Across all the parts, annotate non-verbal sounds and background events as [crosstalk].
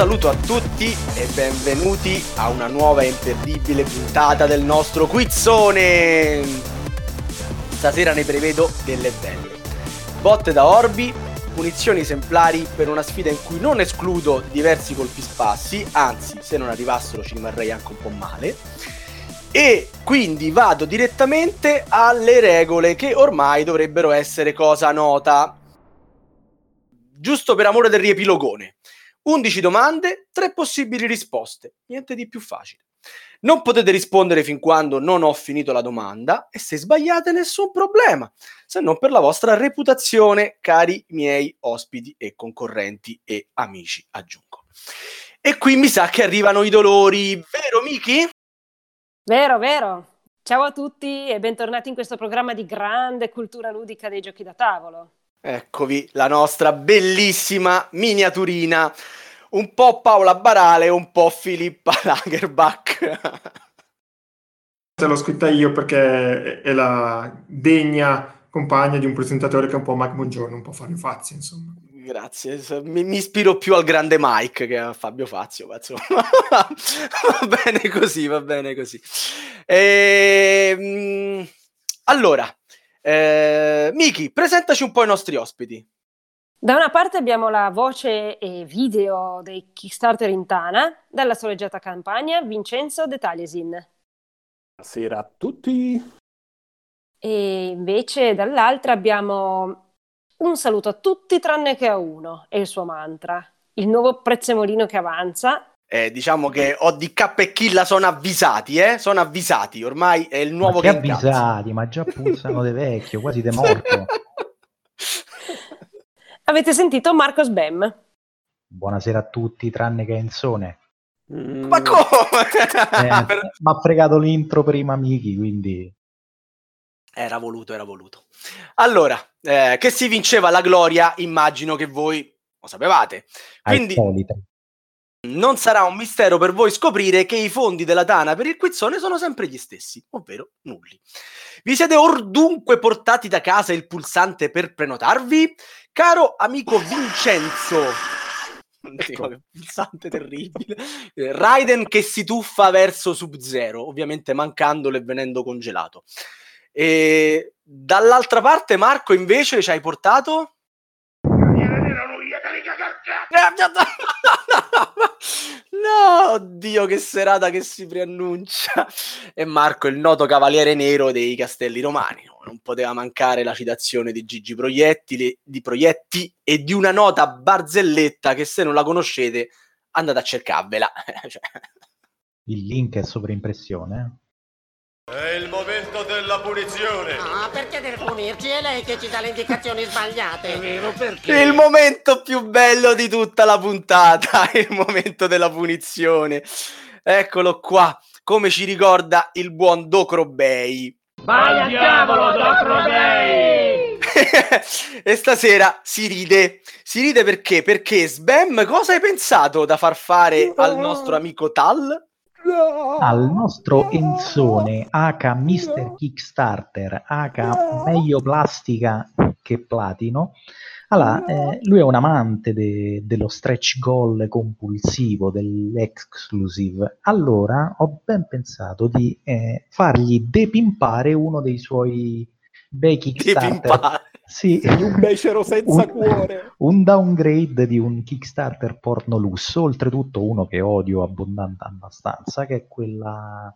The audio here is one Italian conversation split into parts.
saluto a tutti e benvenuti a una nuova imperdibile puntata del nostro quizzone. Stasera ne prevedo delle belle. Botte da Orbi, punizioni esemplari per una sfida in cui non escludo diversi colpi spassi, anzi se non arrivassero ci rimarrei anche un po' male. E quindi vado direttamente alle regole che ormai dovrebbero essere cosa nota. Giusto per amore del riepilogone. 11 domande, 3 possibili risposte. Niente di più facile. Non potete rispondere fin quando non ho finito la domanda e se sbagliate nessun problema, se non per la vostra reputazione, cari miei ospiti e concorrenti e amici, aggiungo. E qui mi sa che arrivano i dolori, vero Miki? Vero, vero. Ciao a tutti e bentornati in questo programma di grande cultura ludica dei giochi da tavolo. Eccovi la nostra bellissima miniaturina, un po' Paola Barale, un po' Filippa [laughs] Lagerbach. Te l'ho scritta io perché è la degna compagna di un presentatore che è un po' Mike Buongiorno, un po' Fabio Fazio, insomma. Grazie, mi, mi, ispiro più al grande Mike che a Fabio Fazio, [laughs] va bene così, va bene così. E, ehm, allora, eh, Miki, presentaci un po' i nostri ospiti. Da una parte abbiamo la voce e video dei Kickstarter in Tana, dalla soleggiata campagna Vincenzo De Taliesin. Buonasera a tutti. E invece dall'altra abbiamo un saluto a tutti tranne che a uno, è il suo mantra. Il nuovo prezzemolino che avanza eh, diciamo che ODK e Killa sono avvisati, eh? Sono avvisati, ormai è il nuovo ma che avvisati, ma già puzzano de vecchio, quasi de morto. [laughs] Avete sentito Marcos Bem? Buonasera a tutti, tranne che Enzone. Mm. Ma come? eh, [laughs] per... Mi ha fregato l'intro prima Miki, quindi... Era voluto, era voluto. Allora, eh, che si vinceva la gloria, immagino che voi lo sapevate. Quindi, non sarà un mistero per voi scoprire che i fondi della Tana per il quizzone sono sempre gli stessi, ovvero nulli. Vi siete ordunque portati da casa il pulsante per prenotarvi? Caro amico Vincenzo, [laughs] Ecco. Che pulsante terribile. Eh, Raiden che si tuffa verso Sub-Zero, ovviamente mancandolo e venendo congelato. E dall'altra parte, Marco, invece, ci hai portato? [laughs] No, oddio, che serata che si preannuncia. E Marco, il noto cavaliere nero dei castelli romani. Non poteva mancare la citazione di Gigi Proiettili, di Proietti e di una nota barzelletta che se non la conoscete andate a cercarvela. [laughs] Cioè. Il link è sovraimpressione. È il momento della punizione. Ah, perché deve punirci? È lei che ci dà le indicazioni sbagliate. È vero, perché? Il momento più bello di tutta la puntata, [laughs] il momento della punizione. Eccolo qua, come ci ricorda il buon Docrobei. Vai al diavolo, Docrobei! [laughs] e stasera si ride. Si ride perché? Perché Sbam, cosa hai pensato da far fare al nostro amico Tal? Al nostro Enzone H Mister Kickstarter H meglio plastica che platino allora, eh, lui è un amante de- dello stretch goal compulsivo, dell'exclusive. Allora ho ben pensato di eh, fargli depimpare uno dei suoi bei Kickstarter. Sì. Un becero senza un, cuore. Un downgrade di un Kickstarter porno lusso, oltretutto uno che odio abbondante abbastanza, che è quella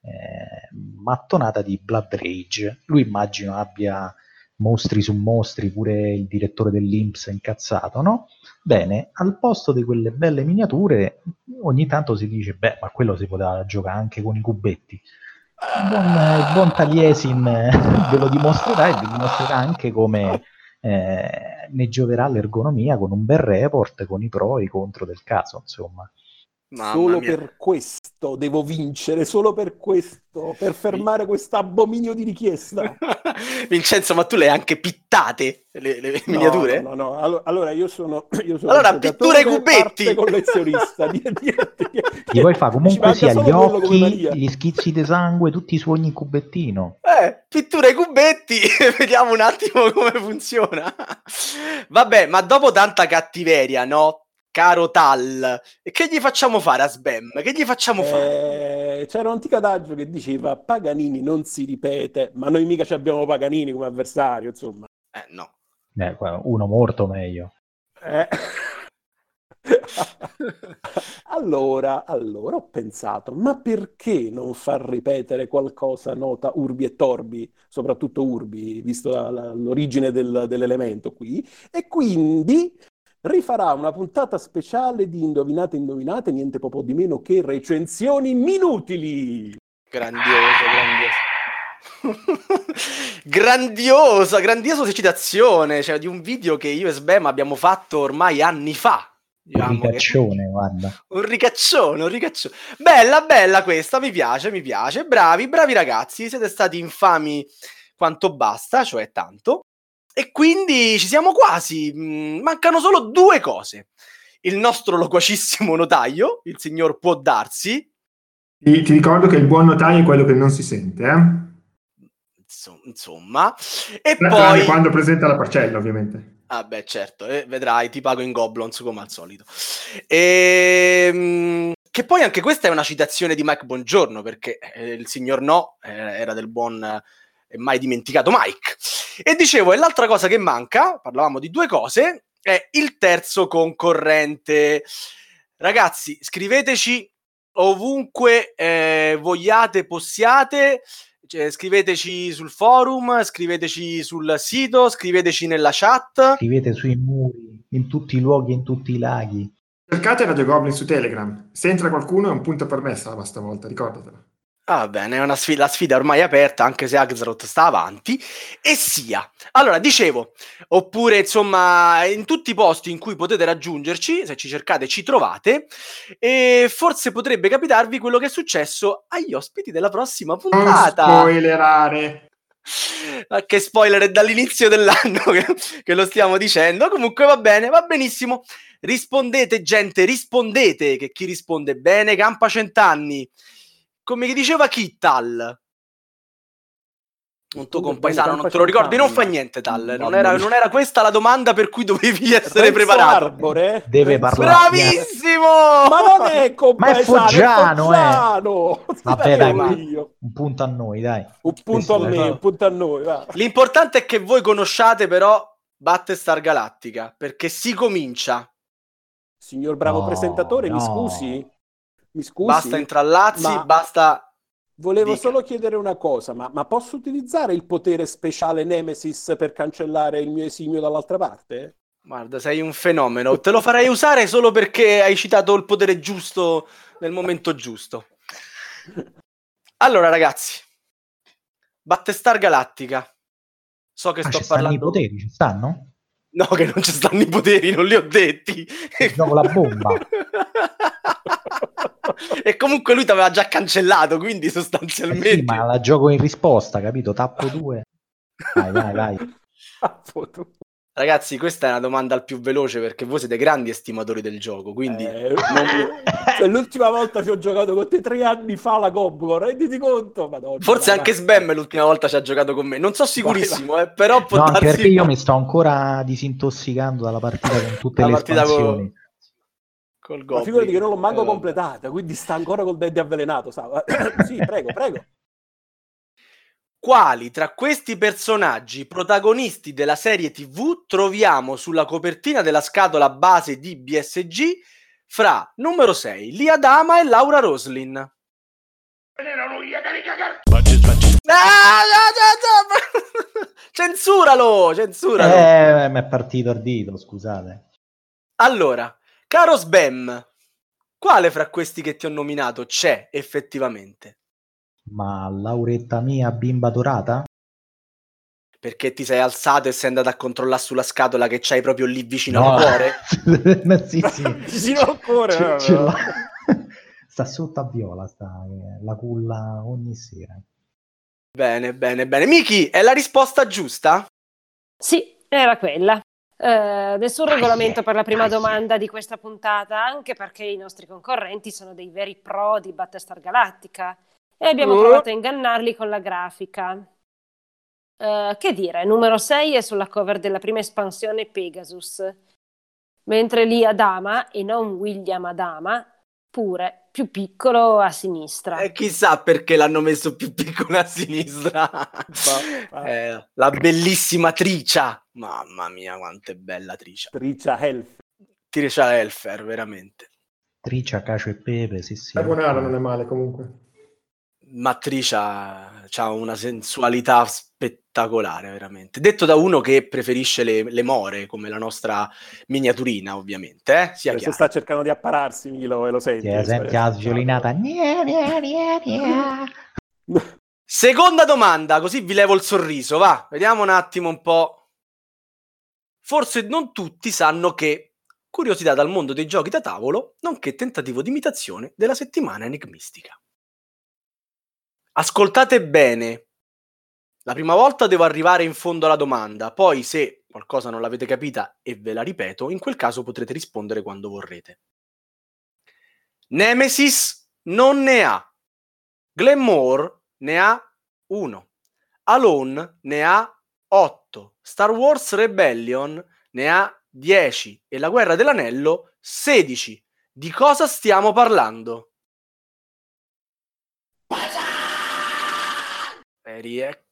eh, mattonata di Blood Rage. Lui immagino abbia mostri su mostri, pure il direttore dell'Inps è incazzato, no? Bene, al posto di quelle belle miniature, ogni tanto si dice, beh, ma quello si poteva giocare anche con i cubetti. Il buon, buon Taliesin eh, ve lo dimostrerà e vi dimostrerà anche come eh, ne gioverà l'ergonomia con un bel report con i pro e i contro del caso, insomma. Mamma solo mia. per questo devo vincere, solo per questo, per fermare questo abominio di richiesta. [laughs] Vincenzo, ma tu le hai anche pittate le, le miniature? No, no, no, Allora io sono, [clears throat] io sono allora pittura i cubetti collezionista. [laughs] di, di, di, Gli puoi fare comunque sia gli occhi, gli schizzi di sangue, tutti i sogni in cubettino. Eh, pittura i cubetti, [laughs] vediamo un attimo come funziona. Vabbè, ma dopo tanta cattiveria, no? Caro Tal, e che gli facciamo fare a Sbam? Che gli facciamo fare? Eh, c'era un antico adagio che diceva Paganini non si ripete, ma noi mica ci abbiamo Paganini come avversario, insomma. Eh, no. Eh, uno morto meglio. Eh. [laughs] allora, allora ho pensato, ma perché non far ripetere qualcosa nota Urbi e Torbi, soprattutto Urbi, visto la- la- l'origine del- dell'elemento qui? E quindi rifarà una puntata speciale di Indovinate Indovinate, niente po' di meno che recensioni inutili. Grandioso, grandioso. [laughs] grandiosa, grandiosa citazione, cioè di un video che io e Sbam abbiamo fatto ormai anni fa. Un Diciamo che- ricaccione, guarda. Un ricaccione, un ricaccione. Bella, bella questa, mi piace, mi piace. Bravi, bravi ragazzi, siete stati infami quanto basta, cioè tanto. E quindi ci siamo quasi. Mm, mancano solo due cose. Il nostro loquacissimo notaio, il signor Può Darsi, Ti, ti ricordo che il buon notaio è quello che non si sente, eh? inso- insomma, e Tranne poi... quando presenta la parcella, ovviamente. Ah beh, certo, eh, vedrai, ti pago in goblins come al solito. Ehm, che poi anche questa è una citazione di Mike Bongiorno, perché eh, il signor No eh, era del buon eh, e mai dimenticato Mike. E dicevo, e l'altra cosa che manca, parlavamo di due cose, è il terzo concorrente. Ragazzi, scriveteci ovunque eh, vogliate, possiate. Cioè, scriveteci sul forum, scriveteci sul sito, scriveteci nella chat. Scrivete sui muri, in tutti i luoghi, in tutti i laghi. Cercate Radio Goblin su Telegram. Se entra qualcuno è un punto per me, Sava, stavolta, ricordatelo. Ah, va bene, è una sfida, la sfida è ormai aperta, anche se Axaroth sta avanti. E sia. Allora, dicevo, oppure insomma, in tutti i posti in cui potete raggiungerci, se ci cercate ci trovate, e forse potrebbe capitarvi quello che è successo agli ospiti della prossima Non puntata. spoilerare. Ma che spoiler è dall'inizio dell'anno [laughs] che, che lo stiamo dicendo. Comunque va bene, va benissimo. Rispondete, gente, rispondete, che chi risponde bene campa cent'anni. Come che diceva Kittal. Un tuo compaesano, non te lo ricordi? Non fa niente, Tal. Non era, non era questa la domanda per cui dovevi essere Renzo preparato. Arbore? Deve parlare. Bravissimo! Ma non è [laughs] compaesano, Foggiano, è eh. Vabbè, dai, ma-. Un punto a noi, dai. Un punto Questo a è- me, un punto a noi, va. L'importante è che voi conosciate però Battestar Galactica, perché si comincia. Signor bravo No, presentatore, mi no. scusi? Mi scusi? Basta intrallazzi, Ma- basta... Volevo Dica. solo chiedere una cosa, ma, ma posso utilizzare il potere speciale Nemesis per cancellare il mio esimio dall'altra parte? Guarda, sei un fenomeno. Te lo farei usare solo perché hai citato il potere giusto nel momento giusto. Allora, ragazzi, Battestar Galactica. So che Ah, sto ci stanno i parlando. poteri, ci stanno? No, che non ci stanno i poteri, non li ho detti. Gioco la bomba. [laughs] [laughs] e comunque lui ti aveva già cancellato, quindi Eh sostanzialmente. sì, ma la gioco in risposta, capito? Tappo due. Vai, vai, vai. [laughs] Ah, foto. Ragazzi, questa è una domanda al più veloce perché voi siete grandi estimatori del gioco, quindi Eh, [laughs] cioè, l'ultima volta che ho giocato con te tre anni fa la Goblin, renditi conto? Madonna, forse vai, anche vai. Sbam l'ultima volta ci ha giocato con me. Non so sicurissimo, eh, però può No, anche darsi perché io mi sto ancora disintossicando dalla partita con tutte La le partita con- col Ma Goblin. figurati che non l'ho manco Eh, completata, quindi sta ancora col dente avvelenato, sa? [coughs] sì, prego, prego. Quali tra questi personaggi protagonisti della serie TV troviamo sulla copertina della scatola base di BSG fra numero 6 Lia Dama e Laura Roslin? [laughs] Censuralo, censuralo. Eh, mi è partito il dito, scusate. Allora, caro Sbam, quale fra questi che ti ho nominato c'è effettivamente? Ma Lauretta mia, bimba dorata? Perché ti sei alzato e sei andato a controllare sulla scatola che c'hai proprio lì vicino al cuore? No, [laughs] sì, sì. [laughs] Vicino al cuore. Ce- ce no. l'ha. [laughs] sta sotto a viola, sta, eh, la culla ogni sera. Bene, bene, bene. Miki, è la risposta giusta? Sì, era quella. Eh, nessun Aie, regolamento per la prima domanda di questa puntata, anche perché i nostri concorrenti sono dei veri pro di Battlestar Galactica e abbiamo Oh. provato a ingannarli con la grafica. Eh, che dire, numero 6 è sulla cover della prima espansione Pegasus. mentre lì Adama, e non William Adama, pure più piccolo a sinistra. E chissà perché l'hanno messo più piccolo a sinistra. [laughs] [laughs] Eh, la bellissima Tricia. Mamma mia, quanto è bella Tricia. Tricia Health. Tricia Elfer, veramente. Tricia, cacio e pepe, sì sì. La buonara non è male comunque. Ma Tricia ha una sensualità spettacolare, veramente. Detto da uno che preferisce le, le more, come la nostra miniaturina, ovviamente. Eh? Sia Adesso chiaro. sta cercando di appararsi, Milo, e lo senti. Ti senti la sviolinata? [laughs] Seconda domanda, così vi levo il sorriso, va. Vediamo un attimo un po'. Forse non tutti sanno che curiosità dal mondo dei giochi da tavolo, nonché tentativo di imitazione della settimana enigmistica. Ascoltate bene. La prima volta devo arrivare in fondo alla domanda, poi se qualcosa non l'avete capita e ve la ripeto, in quel caso potrete rispondere quando vorrete. Nemesis non ne ha. Glenmore ne ha 1. Alone ne ha 8. Star Wars Rebellion ne ha 10. E la Guerra dell'Anello 16. Di cosa stiamo parlando? Eri, ecco.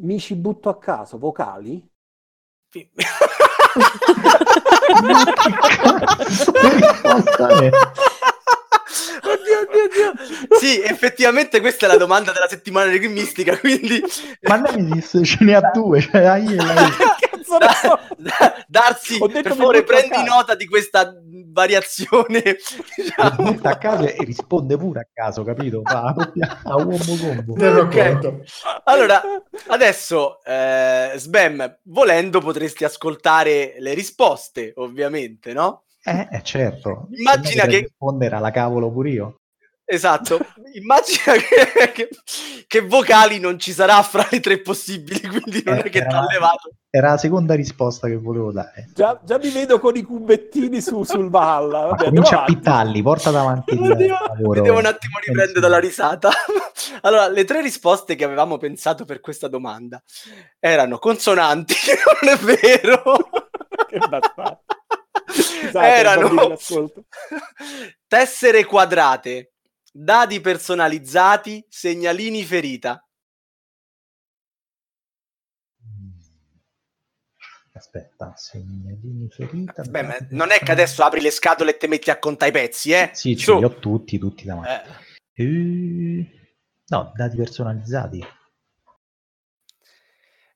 Mi ci butto a caso, vocali? Fi- [laughs] Oddio, oddio, oddio. Sì, effettivamente questa è la domanda della settimana enigmistica, quindi... Ma Nemesis ce ne ha due, cioè la I e la I. Cazzo ne so? Da- Darsi, per favore, prendi caso. nota di questa variazione. diciamo. A caso e risponde pure a caso, capito? Fa a uomo combo. Terrò Ok. conto. Allora, adesso, eh, Sbam, volendo potresti ascoltare le risposte, ovviamente, no? Eh, eh, certo. Immagina che- rispondere alla cavolo pure io. Esatto, immagina che, che- che vocali non ci sarà fra le tre possibili, quindi non Eh, è che era- ti ha levato. Era la seconda risposta che volevo dare. Già, già mi vedo con i cubettini su, sul Valhalla. Vabbè, comincia a pittarli, porta davanti il lavoro. devo un attimo riprendere dalla risata. [laughs] Allora, le tre risposte che avevamo pensato per questa domanda erano consonanti, [laughs] non è vero. [laughs] Che. Scusate, bambini erano tessere quadrate, dadi personalizzati, segnalini ferita. Aspetta, segnalini ferita. Beh, ma non è che adesso apri le scatole e te metti a contare i pezzi, eh? Sì, ce li ho tutti, tutti davanti. Eh. Eh, No, dati personalizzati.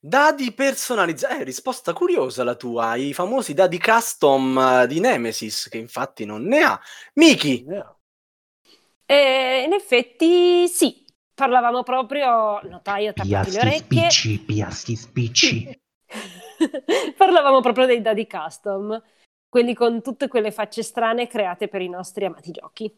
Dadi personalizzati, eh, risposta curiosa la tua, i famosi dadi custom eh, di Nemesis, che infatti non ne ha. Miki, Eh, E in effetti sì, parlavamo proprio, notaio tappati le Piasti orecchie, spicci, piasti spicci. [laughs] parlavamo proprio dei dadi custom, quelli con tutte quelle facce strane create per i nostri amati giochi.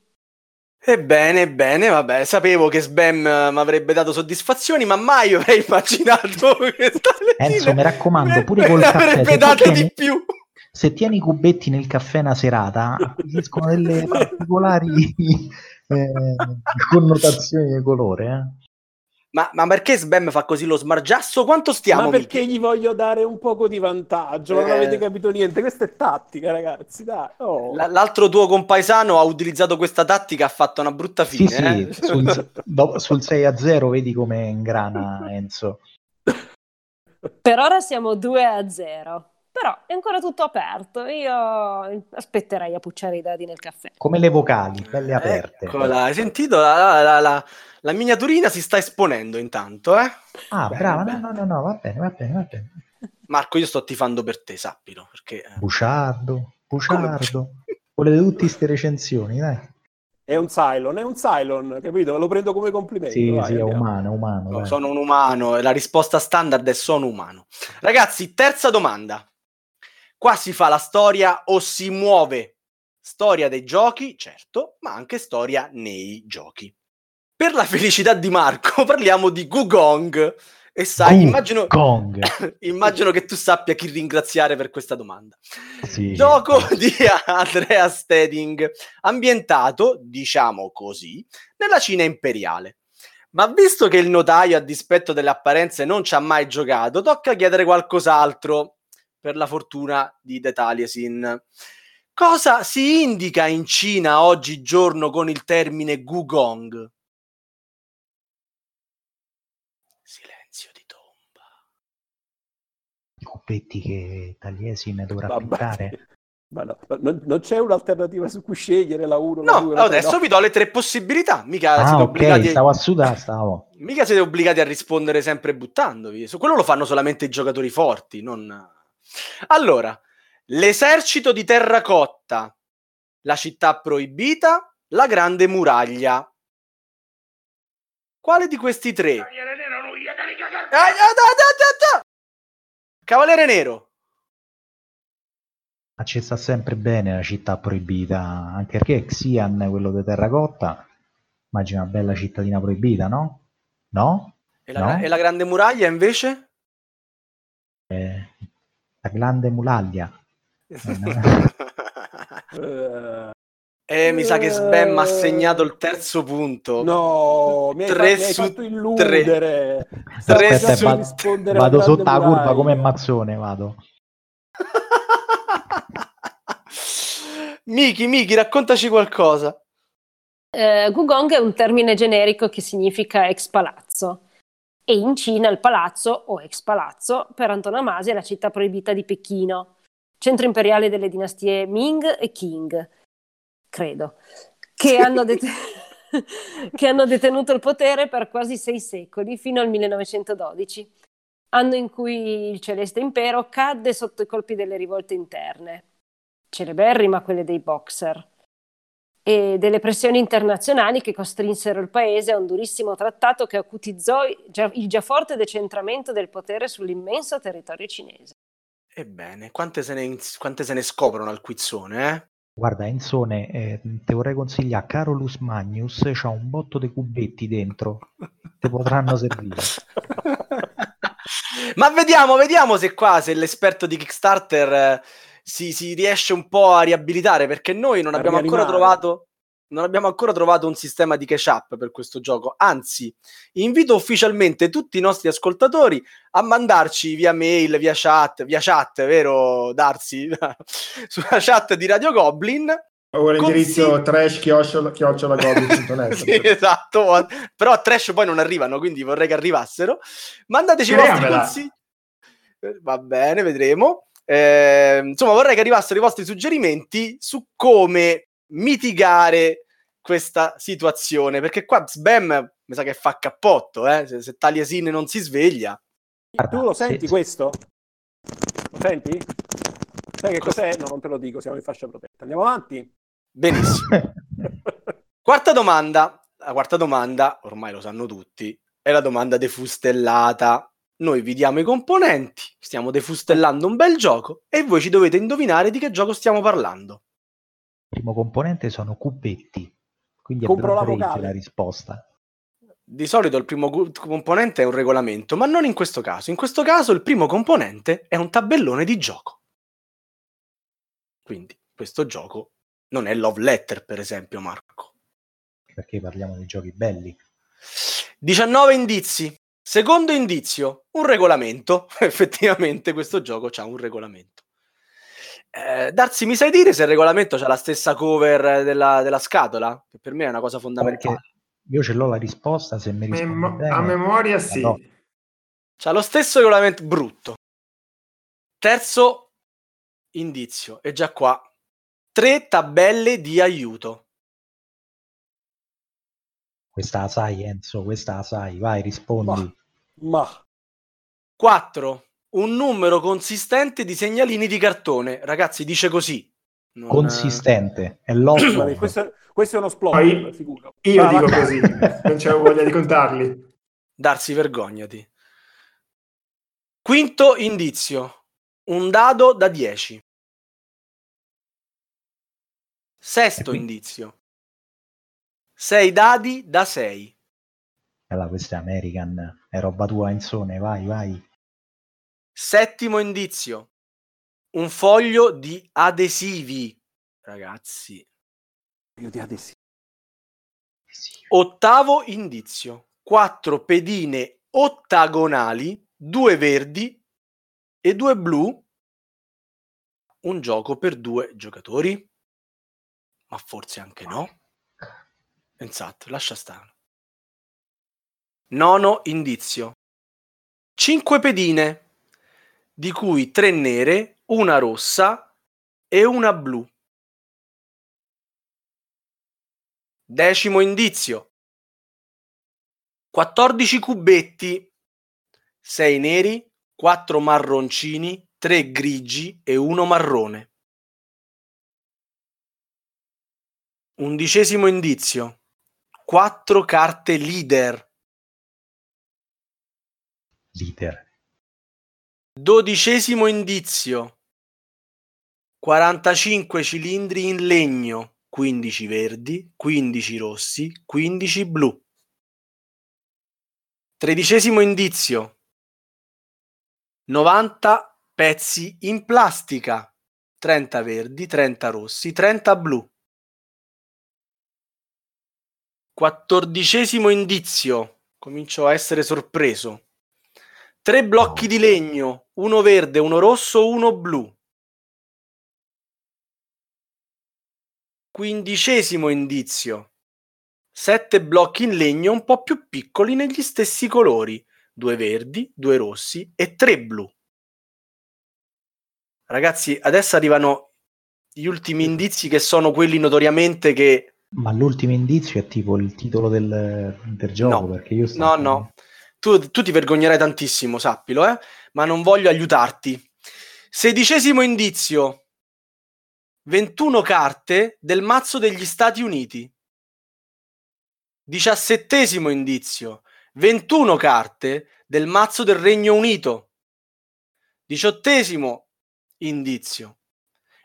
ebbene, ebbene, vabbè, sapevo che Sbam mi avrebbe dato soddisfazioni, ma mai avrei immaginato [laughs] che Enzo, mi raccomando, pure col caffè, avrebbe dato tieni- di più. Se tieni i cubetti nel caffè una serata, acquisiscono delle [laughs] particolari eh, connotazioni di colore. Eh. Ma, ma perché Sbam fa così lo smargiasso? Quanto stiamo, Ma perché Miki? gli voglio dare un poco di vantaggio? Non Eh. avete capito niente. Questa è tattica, ragazzi. Dai. Oh. L- L'altro tuo compaesano ha utilizzato questa tattica, ha fatto una brutta Sì, fine. sì, eh? sul, [laughs] dopo- sul 6 a 0 vedi come ingrana Enzo. Per ora siamo 2 a 0, però è ancora tutto aperto, io aspetterei a pucciare i dadi nel caffè. Come le vocali, belle aperte. Eccola, hai sentito? La, la- la- la miniaturina si sta esponendo intanto, eh? Ah, Bene, brava, bene. no, no, no, no, va bene, va bene, va bene. Marco, io sto tifando per te, sappilo, perché... eh, Buciardo, buciardo. Volete tutte queste recensioni, dai. È un Cylon, è un Cylon, capito? Lo prendo come complimento. Sì, vai, sì, è umano, è umano. no, sono un umano, e la risposta standard è sono umano. Ragazzi, terza domanda. Qua si fa la storia o si muove. Storia dei giochi, certo, ma anche storia nei giochi. Per la felicità di Marco [laughs] parliamo di Gugong. E sai, immagino, [laughs] immagino che tu sappia chi ringraziare per questa domanda. Sì. Gioco [laughs] di Andrea Steding, ambientato, diciamo così, nella Cina imperiale. Ma visto che il notaio, a dispetto delle apparenze, non ci ha mai giocato, tocca chiedere qualcos'altro. Per la fortuna di De Taliesin. Cosa si indica in Cina oggigiorno con il termine Gugong? Silenzio di tomba. I cuppetti che Taliesin dovrà Vabbè. pintare. Ma no, non, non c'è un'alternativa su cui scegliere la 1, la No, 2, la 3, adesso vi do le tre possibilità. Mica Ah, siete ok, obbligati stavo a sudare, stavo. Mica siete obbligati a rispondere sempre buttandovi. Su quello lo fanno solamente i giocatori forti, non... Allora, l'esercito di terracotta, la città proibita, la grande muraglia. Quale di questi tre? Cavaliere Nero. Ma ci sta sempre bene la città proibita, anche perché Xian, quello di terracotta, immagino una bella cittadina proibita, no? No? E la, No? e la grande muraglia invece? Eh, la grande mulaglia. [laughs] Eh, mi sa che Sbam ha segnato il terzo punto. no, mi hai, fa- Tre mi hai su fatto illudere. Tre su- per va- rispondere vado alla sotto la curva come mazzone, vado. [laughs] Miki, Miki, raccontaci qualcosa. Eh, Gugong è un termine generico che significa ex palazzo e in Cina il palazzo o ex palazzo per antonomasia è la città proibita di Pechino, centro imperiale delle dinastie Ming e Qing, credo, che hanno, det- [laughs] che hanno detenuto il potere per quasi sei secoli fino al 1912, anno in cui il celeste impero cadde sotto i colpi delle rivolte interne, celeberrima quelle dei boxer e delle pressioni internazionali che costrinsero il paese a un durissimo trattato che acutizzò il già, forte decentramento del potere sull'immenso territorio cinese. Ebbene, quante se ne, quante se ne scoprono al quizzone, eh? Guarda, Enzone, eh, te vorrei consigliare Carolus Magnus, c'ha un botto di cubetti dentro, ti potranno servire. [laughs] Ma vediamo, vediamo se qua, se l'esperto di Kickstarter eh, si, si riesce un po' a riabilitare, perché noi non abbiamo ancora trovato non abbiamo ancora trovato un sistema di cash up per questo gioco. Anzi, invito ufficialmente tutti i nostri ascoltatori a mandarci via mail, via chat, via chat, vero Darsi? [laughs] Sulla chat di Radio Goblin. O l'indirizzo Consigli- trash chiocciola- chiocciolagoblin.net. [laughs] Sì, esatto, però a trash poi non arrivano, quindi vorrei che arrivassero. Mandateci i vostri consigli. Va bene, vedremo. Eh, insomma, vorrei che arrivassero i vostri suggerimenti su come mitigare questa situazione, perché qua Sbam mi sa che fa cappotto, eh? se, se Taliesin non si sveglia. Tu lo se- senti se- questo? Lo senti? Sai che cos'è? No, non te lo dico, siamo in fascia protetta. Andiamo avanti. Benissimo. [laughs] Quarta domanda. La quarta domanda, ormai lo sanno tutti, è la domanda defustellata. Noi vi diamo i componenti, stiamo defustellando un bel gioco e voi ci dovete indovinare di che gioco stiamo parlando. Il primo componente sono cubetti, quindi è Compro la Rage vocale. la risposta. Di solito il primo gu- componente è un regolamento, ma non in questo caso. In questo caso il primo componente è un tabellone di gioco. Quindi questo gioco non è Love Letter, per esempio, Marco. perché parliamo di giochi belli. 19 indizi. Secondo indizio, un regolamento. [laughs] Effettivamente questo gioco ha un regolamento. Eh, Darsi, mi sai dire se il regolamento ha la stessa cover della, della scatola? Che per me è una cosa fondamentale. Perché io ce l'ho la risposta, se mi rispondi Memo- bene, a memoria sì. no. C'ha lo stesso regolamento brutto. Terzo indizio, e già qua. Tre tabelle di aiuto. Questa la sai Enzo, questa la sai, vai rispondi. Ma 4. Un numero consistente di segnalini di cartone. Ragazzi, dice così. Non- Consistente, è l'otto. questo, questo è uno Poi splotter, figura. Io Va, dico va. così, non c'avevo voglia di contarli. Darsi, vergognati. Quinto indizio. Un dado da 10. Sesto indizio. 6 dadi da 6. Allora, questo è American, è roba tua Enzone, vai, vai. Settimo indizio. Un foglio di adesivi. Ragazzi. Io ti adesi- Sì. Ottavo indizio. Quattro pedine ottagonali, due verdi e due blu, un gioco per due giocatori? Ma forse anche no. Pensate, lascia stare. Nono indizio. Cinque pedine, di cui tre nere, una rossa e una blu. Decimo indizio. 14 cubetti, 6 neri, 4 marroncini, 3 grigi e 1 marrone. Undicesimo indizio. 4 carte leader. Leader. Dodicesimo indizio. 45 cilindri in legno, 15 verdi, 15 rossi, 15 blu. Tredicesimo indizio. 90 pezzi in plastica, 30 verdi, 30 rossi, 30 blu. Quattordicesimo indizio. Comincio a essere sorpreso. Tre blocchi di legno, uno verde, uno rosso, uno blu. Quindicesimo indizio. Sette blocchi in legno un po' più piccoli negli stessi colori, due verdi, due rossi e tre blu. Ragazzi, adesso arrivano gli ultimi indizi che sono quelli notoriamente che... Ma l'ultimo indizio è tipo il titolo del, del gioco, No. perché io. No, no. Tu, tu ti vergognerai tantissimo, sappilo, eh? ma non voglio aiutarti. Sedicesimo indizio. 21 carte del mazzo degli Stati Uniti. Diciassettesimo indizio. 21 carte del mazzo del Regno Unito. Diciottesimo indizio.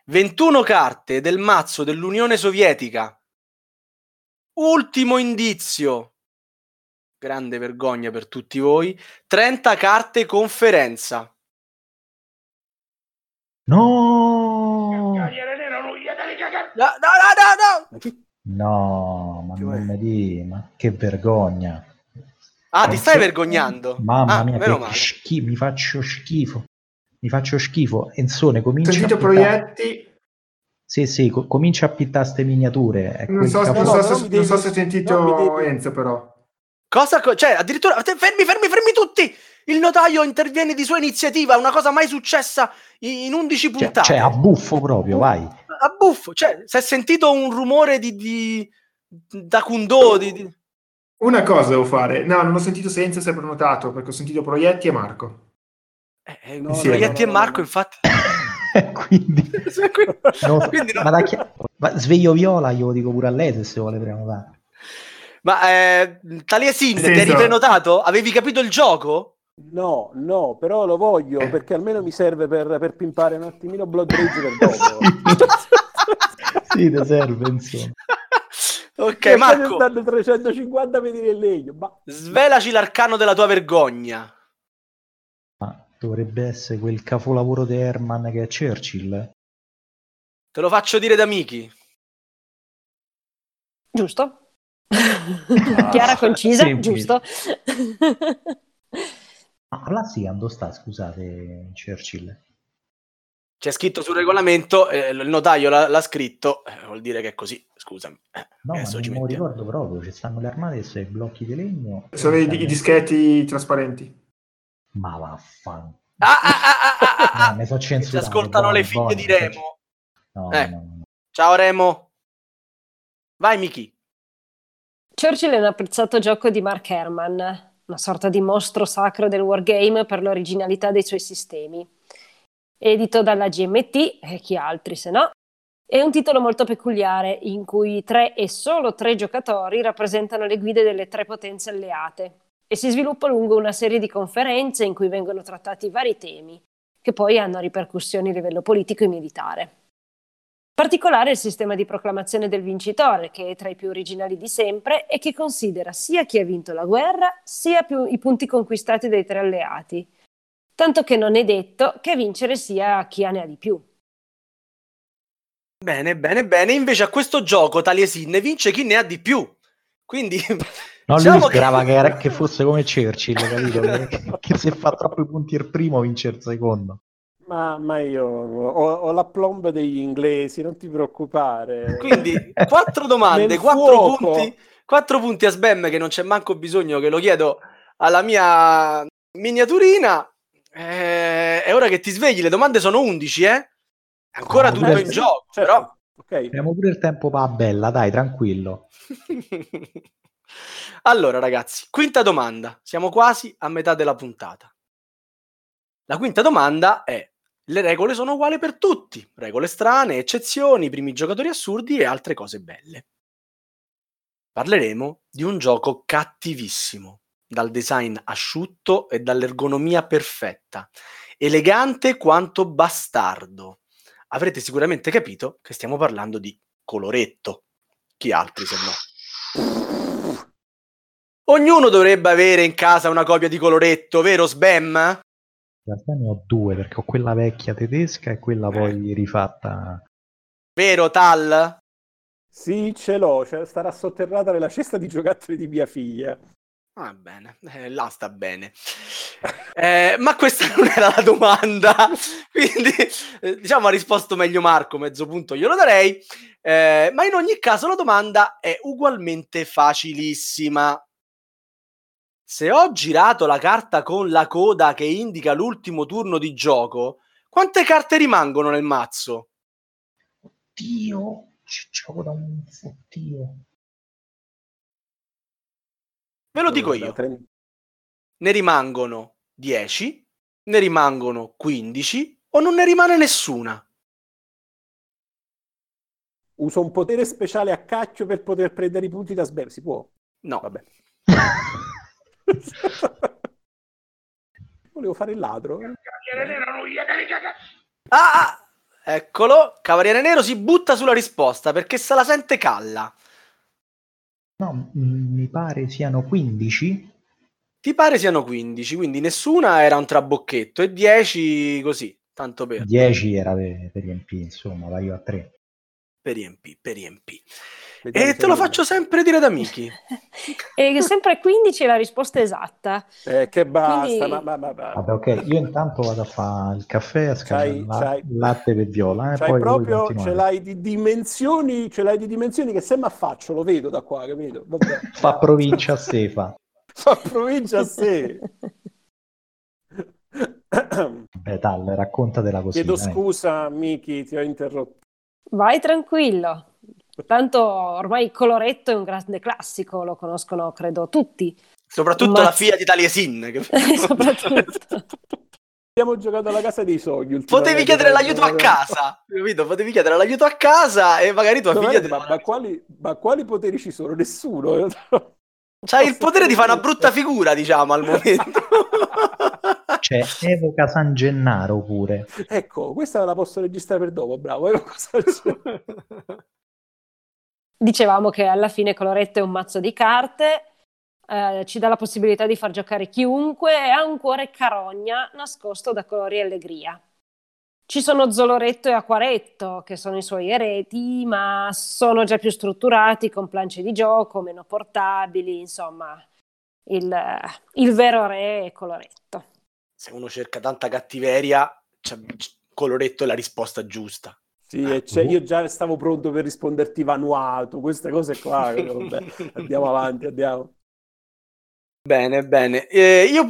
21 carte del mazzo dell'Unione Sovietica. Ultimo indizio. Grande vergogna per tutti voi. 30 carte conferenza. No! No, no, no, no, no! Ma non è? mi di, ma che vergogna. Ah, ti stai vergognando? Mamma Ah, mia, meno schi- mi faccio schifo. Mi faccio schifo. Enzone, comincia pittare... proietti, Sì, sì, co- comincia a pittare ste miniature. Non so, non se, non so se hai sentito Enzo però. Cosa? co- Cioè, addirittura... Fermi, fermi, fermi tutti! Il notaio interviene di sua iniziativa, una cosa mai successa in in 11 Cioè, puntate. cioè, a buffo proprio, vai. a buffo, cioè, si è sentito un rumore di, di da Kundò, di, di- Una cosa devo fare. No, non ho sentito se Enzo si è prenotato, perché ho sentito Proietti e Marco. eh, eh, No, Proietti no, no, e Marco, no. infatti. [laughs] Quindi, no, [laughs] Quindi no. ma, da chi- ma sveglio viola, io lo dico pure a lei se si vuole prenotare. Ma eh, Taliesin, ti eri senso- prenotato? Avevi capito il gioco? No, no, però lo voglio perché almeno mi serve per, per pimpare un attimino Blood Rage per dopo. [laughs] sì, ti serve, insomma. ok, Perché Marco, stanno 350 metri in legno. Ma svelaci l'arcano della tua vergogna. Ma dovrebbe essere quel capolavoro di Herman che è Churchill. Te lo faccio dire da Miki. Giusto? [laughs] Chiara, concisa, semplice. giusto? Ma là sì, dove sta, scusate, Churchill? C'è scritto sul regolamento, eh, il notaio l'ha, l'ha scritto, eh, vuol dire che è così, scusami. Eh, No, ma adesso non ci me lo mettiamo. ricordo proprio, ci stanno le armate e i blocchi di legno. Sono i, i dischetti trasparenti. Ma vaffanculo. Ah, ah, ah, ah, ah, ah, No, mi so Ci ascoltano le buono, figlie buono, di Remo. No, Eh. no, no, no. Ciao Remo. Vai Miki. Churchill è un apprezzato gioco di Mark Herman, una sorta di mostro sacro del wargame per l'originalità dei suoi sistemi. Edito dalla GMT, e chi altri se no, è un titolo molto peculiare in cui tre e solo tre giocatori rappresentano le guide delle tre potenze alleate e si sviluppa lungo una serie di conferenze in cui vengono trattati vari temi, che poi hanno ripercussioni a livello politico e militare. Particolare è il sistema di proclamazione del vincitore, che è tra i più originali di sempre e che considera sia chi ha vinto la guerra, sia i punti conquistati dai tre alleati. Tanto che non è detto che vincere sia chi ne ha di più. Bene, bene, bene. Invece a questo gioco Taliesin vince chi ne ha di più. Quindi No, diciamo lui sperava che... era- che fosse come Churchill, capito? [laughs] che, che se fa troppi punti il primo vince il secondo. Ma, ma io ho, ho la plomba degli inglesi, non ti preoccupare. Quindi, [laughs] quattro domande, quattro punti, quattro punti a Sbam che non c'è manco bisogno che lo chiedo alla mia miniaturina. Eh, è ora che ti svegli, le domande sono 11, eh? Ancora tutto in gioco, Certo, però. ok. Abbiamo pure il tempo pa' bella, dai, tranquillo. [laughs] allora, ragazzi, quinta domanda. Siamo quasi a metà della puntata. La quinta domanda è: le regole sono uguali per tutti, regole strane, eccezioni, primi giocatori assurdi e altre cose belle. Parleremo di un gioco cattivissimo, dal design asciutto e dall'ergonomia perfetta, elegante quanto bastardo. Avrete sicuramente capito che stiamo parlando di coloretto. Chi altri se no? Ognuno dovrebbe avere in casa una copia di coloretto, vero Sbam? In realtà ne ho due perché ho quella vecchia tedesca e quella poi rifatta. Vero Tal? Sì, ce l'ho, cioè, starà sotterrata nella cesta di giocattoli di mia figlia. Va bene, eh, là sta bene. Eh, ma questa non era la domanda, [laughs] quindi eh, diciamo ha risposto meglio Marco, mezzo punto glielo darei, Eh, ma in ogni caso la domanda è ugualmente facilissima. Se ho girato la carta con la coda che indica l'ultimo turno di gioco, quante carte rimangono nel mazzo? Dio, ci gioco da un fottio. Ve lo dico io. Ne rimangono 10, ne rimangono 15 o non ne rimane nessuna? Uso un potere speciale a cacchio per poter prendere i punti da Sbam, si può? No. Vabbè. [laughs] [laughs] Volevo fare il ladro. Cagare. Ah, ah, eccolo, Cavaliere Nero si butta sulla risposta perché se la sente calla. No, mi pare siano 15. Ti pare siano 15, quindi nessuna era un trabocchetto e 10 così, tanto per, 10 era per, per riempire, insomma, vai io a 3. per riempì, per riempì. Vediamo E te lo faccio sempre dire da Miki. [laughs] E sempre 15 è la risposta esatta. Eh, che basta, Quindi- ma, ma, ma, ma- Vabbè, ok, io intanto vado a fare il caffè, a scaldare il la- c'hai- il latte per viola. Eh, poi proprio, ce l'hai di dimensioni, ce l'hai di dimensioni che se mi affaccio lo vedo da qua, capito? Vabbè. Fa provincia a Sefa. Fa provincia a sé. [laughs] [coughs] Beh, Tal, raccontatela così. Chiedo dai. scusa, Miki, ti ho interrotto. Vai tranquillo. Tanto ormai il coloretto è un grande classico, lo conoscono credo tutti. Soprattutto Ma- la figlia di Taliesin. Che... [laughs] Soprattutto. Abbiamo giocato alla casa dei sogni. Potevi chiedere l'aiuto a casa, capito? Potevi chiedere l'aiuto a casa e magari tua figlia... te ma, ma quali, ma quali poteri ci sono? Nessuno. C'hai il potere di fare una brutta figura, diciamo, al momento. [laughs] C'è Evoca San Gennaro pure. ecco, questa la posso registrare per dopo, bravo. eh, cosa c'è? Dicevamo che alla fine coloretto è un mazzo di carte, eh, ci dà la possibilità di far giocare chiunque e ha un cuore carogna nascosto da colori e allegria. Ci sono Zoloretto e Acquaretto, che sono i suoi eredi, ma sono già più strutturati, con planche di gioco, meno portabili, insomma, il, il vero re è Coloretto. Se uno cerca tanta cattiveria, coloretto è la risposta giusta. Sì, e c'è- io già stavo pronto per risponderti Vanuatu, queste cose qua. [laughs] Vabbè, andiamo avanti, andiamo. Bene, bene. Eh, io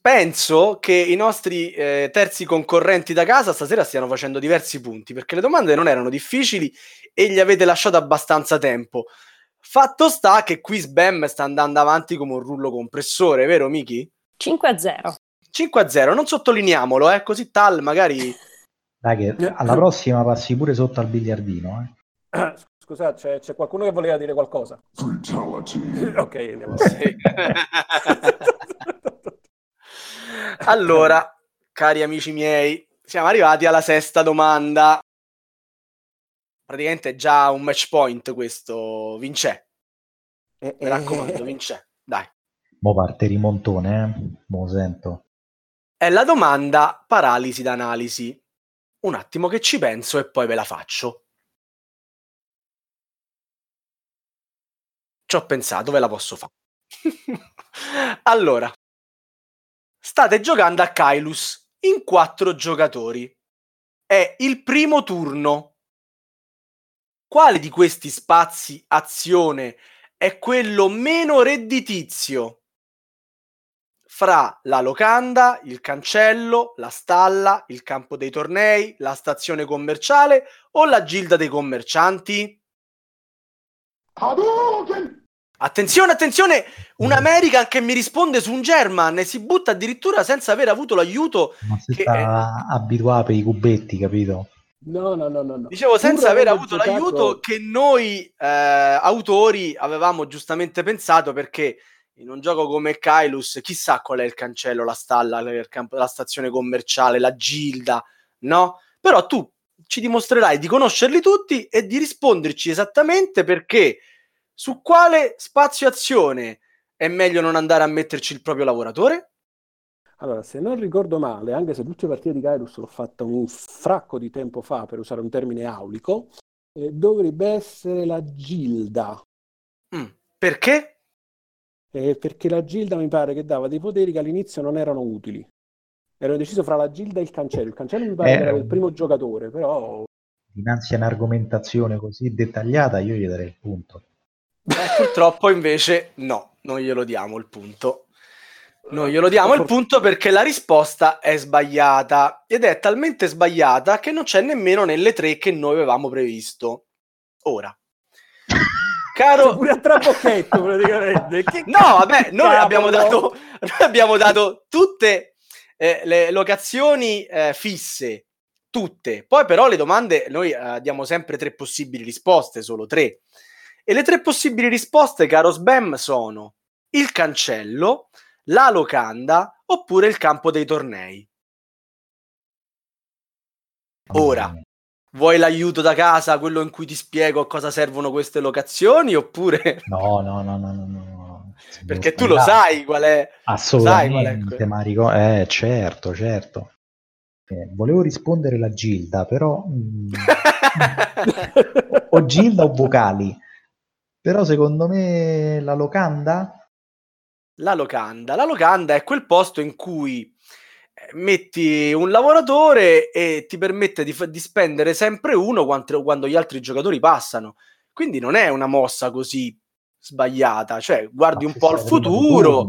penso che i nostri eh, terzi concorrenti da casa stasera stiano facendo diversi punti, perché le domande non erano difficili e gli avete lasciato abbastanza tempo. Fatto sta che qui Sbam sta andando avanti come un rullo compressore, vero Miki? 5 a 0. 5 a 0, non sottolineiamolo, eh, così tal magari... [laughs] Dai, che alla prossima passi pure sotto al biliardino. Eh. [coughs] Scusate, c'è, c'è qualcuno che voleva dire qualcosa? [coughs] Ok, andiamo Sì. [laughs] allora, cari amici miei, siamo arrivati alla sesta domanda. Praticamente è già un match point questo, Vince. Eh, Mi raccomando, Vince. Dai. Mo parte rimontone, eh? Mo sento. È la domanda paralisi d'analisi. Un attimo che ci penso e poi ve la faccio. Ci ho pensato, ve la posso fare. [laughs] allora, state giocando a Kailus, in quattro giocatori. È il primo turno. Quale di questi spazi azione è quello meno redditizio? Fra la locanda, il cancello, la stalla, il campo dei tornei, la stazione commerciale o la gilda dei commercianti? Attenzione, attenzione! Un American che mi risponde su un German e si butta addirittura senza aver avuto l'aiuto. Ma si Che sta abituato per i cubetti, capito? No, no, no, no. no. Dicevo, senza aver avuto giocato- l'aiuto che noi eh, autori avevamo giustamente pensato perché in un gioco come Kylus, chissà qual è il cancello, la stalla, la stazione commerciale, la gilda, no? Però tu ci dimostrerai di conoscerli tutti e di risponderci esattamente perché su quale spazio azione è meglio non andare a metterci il proprio lavoratore? Allora, se non ricordo male, anche se l'ultima partita di Kairos l'ho fatta un fracco di tempo fa, per usare un termine aulico, eh, dovrebbe essere la Gilda. Mm, Perché? Eh, perché la Gilda mi pare che dava dei poteri che all'inizio non erano utili. Ero indeciso fra la Gilda e il cancello. Il cancello mi pare Eh, che era il primo giocatore, però Dinanzi a un'argomentazione così dettagliata, io gli darei il punto. Eh, purtroppo invece no, non glielo diamo il punto. Non glielo diamo il punto perché la risposta è sbagliata ed è talmente sbagliata che non c'è nemmeno nelle tre che noi avevamo previsto. Ora, caro, pure a trabocchetto praticamente. Che no, vabbè, noi abbiamo dato, noi abbiamo dato tutte eh, le locazioni eh, fisse, tutte. Poi però le domande noi eh, diamo sempre tre possibili risposte, solo tre. E le tre possibili risposte, caro Sbam, sono il cancello, la locanda oppure il campo dei tornei. Ora, vuoi l'aiuto da casa, quello in cui ti spiego a cosa servono queste locazioni oppure No, no, no, no, no, no. Perché tu lo sai qual è sai qual è Assolutamente, que- ma ricordo... Eh, certo, certo. Eh, volevo rispondere la Gilda, però... mm, [laughs] o Gilda o vocali. Però secondo me la locanda... La locanda. La locanda è quel posto in cui metti un lavoratore e ti permette di, di spendere sempre uno quanto- quando gli altri giocatori passano. Quindi non è una mossa così sbagliata, cioè guardi Ma un po' al futuro,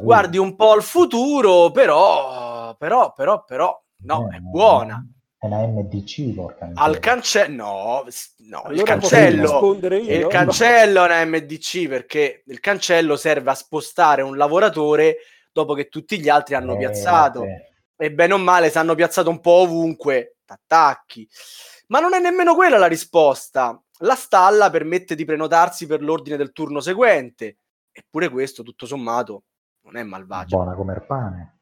guardi un po' al futuro, però, però, però, però, no, Eh, è buona. È una MDC, porca Al cancello, no, no, il Allora posso cancello, io? il cancello è una MDC perché il cancello serve a spostare un lavoratore dopo che tutti gli altri hanno Eh, piazzato vabbè. e bene o male si hanno piazzato un po' ovunque, t'attacchi. Ma non è nemmeno quella la risposta. La stalla permette di prenotarsi per l'ordine del turno seguente. Eppure questo, tutto sommato, non è malvagio. Buona come il pane.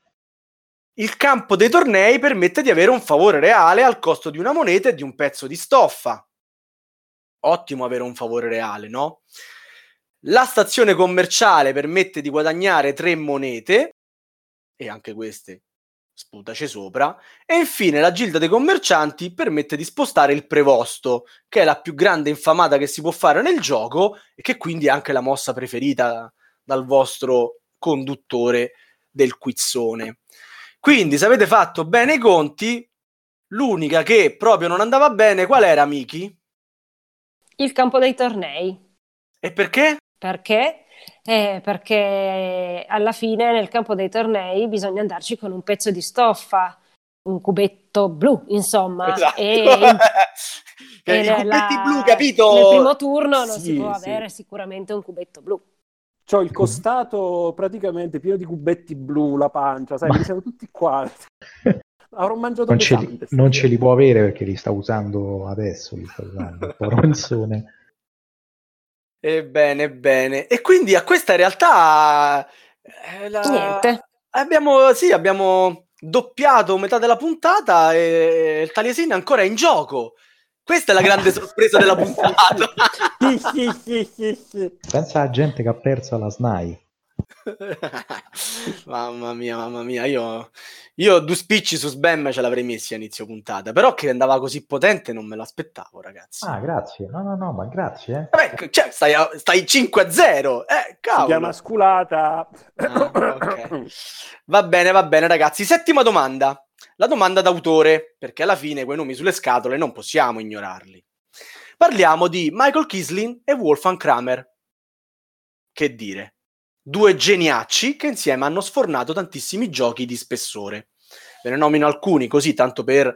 Il campo dei tornei permette di avere un favore reale al costo di una moneta e di un pezzo di stoffa. Ottimo avere un favore reale, no? La stazione commerciale permette di guadagnare tre monete, e anche queste sputaci sopra. E infine la gilda dei commercianti permette di spostare il prevosto, che è la più grande infamata che si può fare nel gioco e che quindi è anche la mossa preferita dal vostro conduttore del quizzone. Quindi, se avete fatto bene i conti, l'unica che proprio non andava bene, qual era, Miki? Il campo dei tornei. E perché? Perché? Eh, perché alla fine nel campo dei tornei bisogna andarci con un pezzo di stoffa, un cubetto blu, insomma. Esatto. E [laughs] e I la- cubetti blu, capito? Nel primo turno non Sì, si può sì. avere sicuramente un cubetto blu. C'ho il costato praticamente pieno di cubetti blu, la pancia, sai, Ma- li siamo tutti qua. [laughs] Avrò mangiato Non ce, li, non ce li può avere perché li sta usando adesso, li sta usando. il [laughs] Poronsone. Ebbene, bene. E quindi a questa in realtà eh, la- Niente. Abbiamo, sì, abbiamo doppiato metà della puntata e il Taliesin è ancora in gioco. Questa è la grande [laughs] sorpresa della puntata. Sì, sì, sì, sì, sì. Pensa alla gente che ha perso la SNAI. [laughs] mamma mia, mamma mia, io, io due spicci su Sbam ce l'avrei messi a inizio puntata, però che andava così potente non me l'aspettavo, ragazzi. Ah, grazie. No, no, no, ma grazie. Eh. Vabbè, cioè, stai, a- stai 5-0, eh, Si cavolo. chiama sculata. Ah, ok. Va bene, va bene, ragazzi. Settima domanda. La domanda d'autore, perché alla fine quei nomi sulle scatole non possiamo ignorarli. Parliamo di Michael Kislin e Wolfgang Kramer. Che dire? Due geniacci che insieme hanno sfornato tantissimi giochi di spessore. Ve ne nomino alcuni così, tanto per,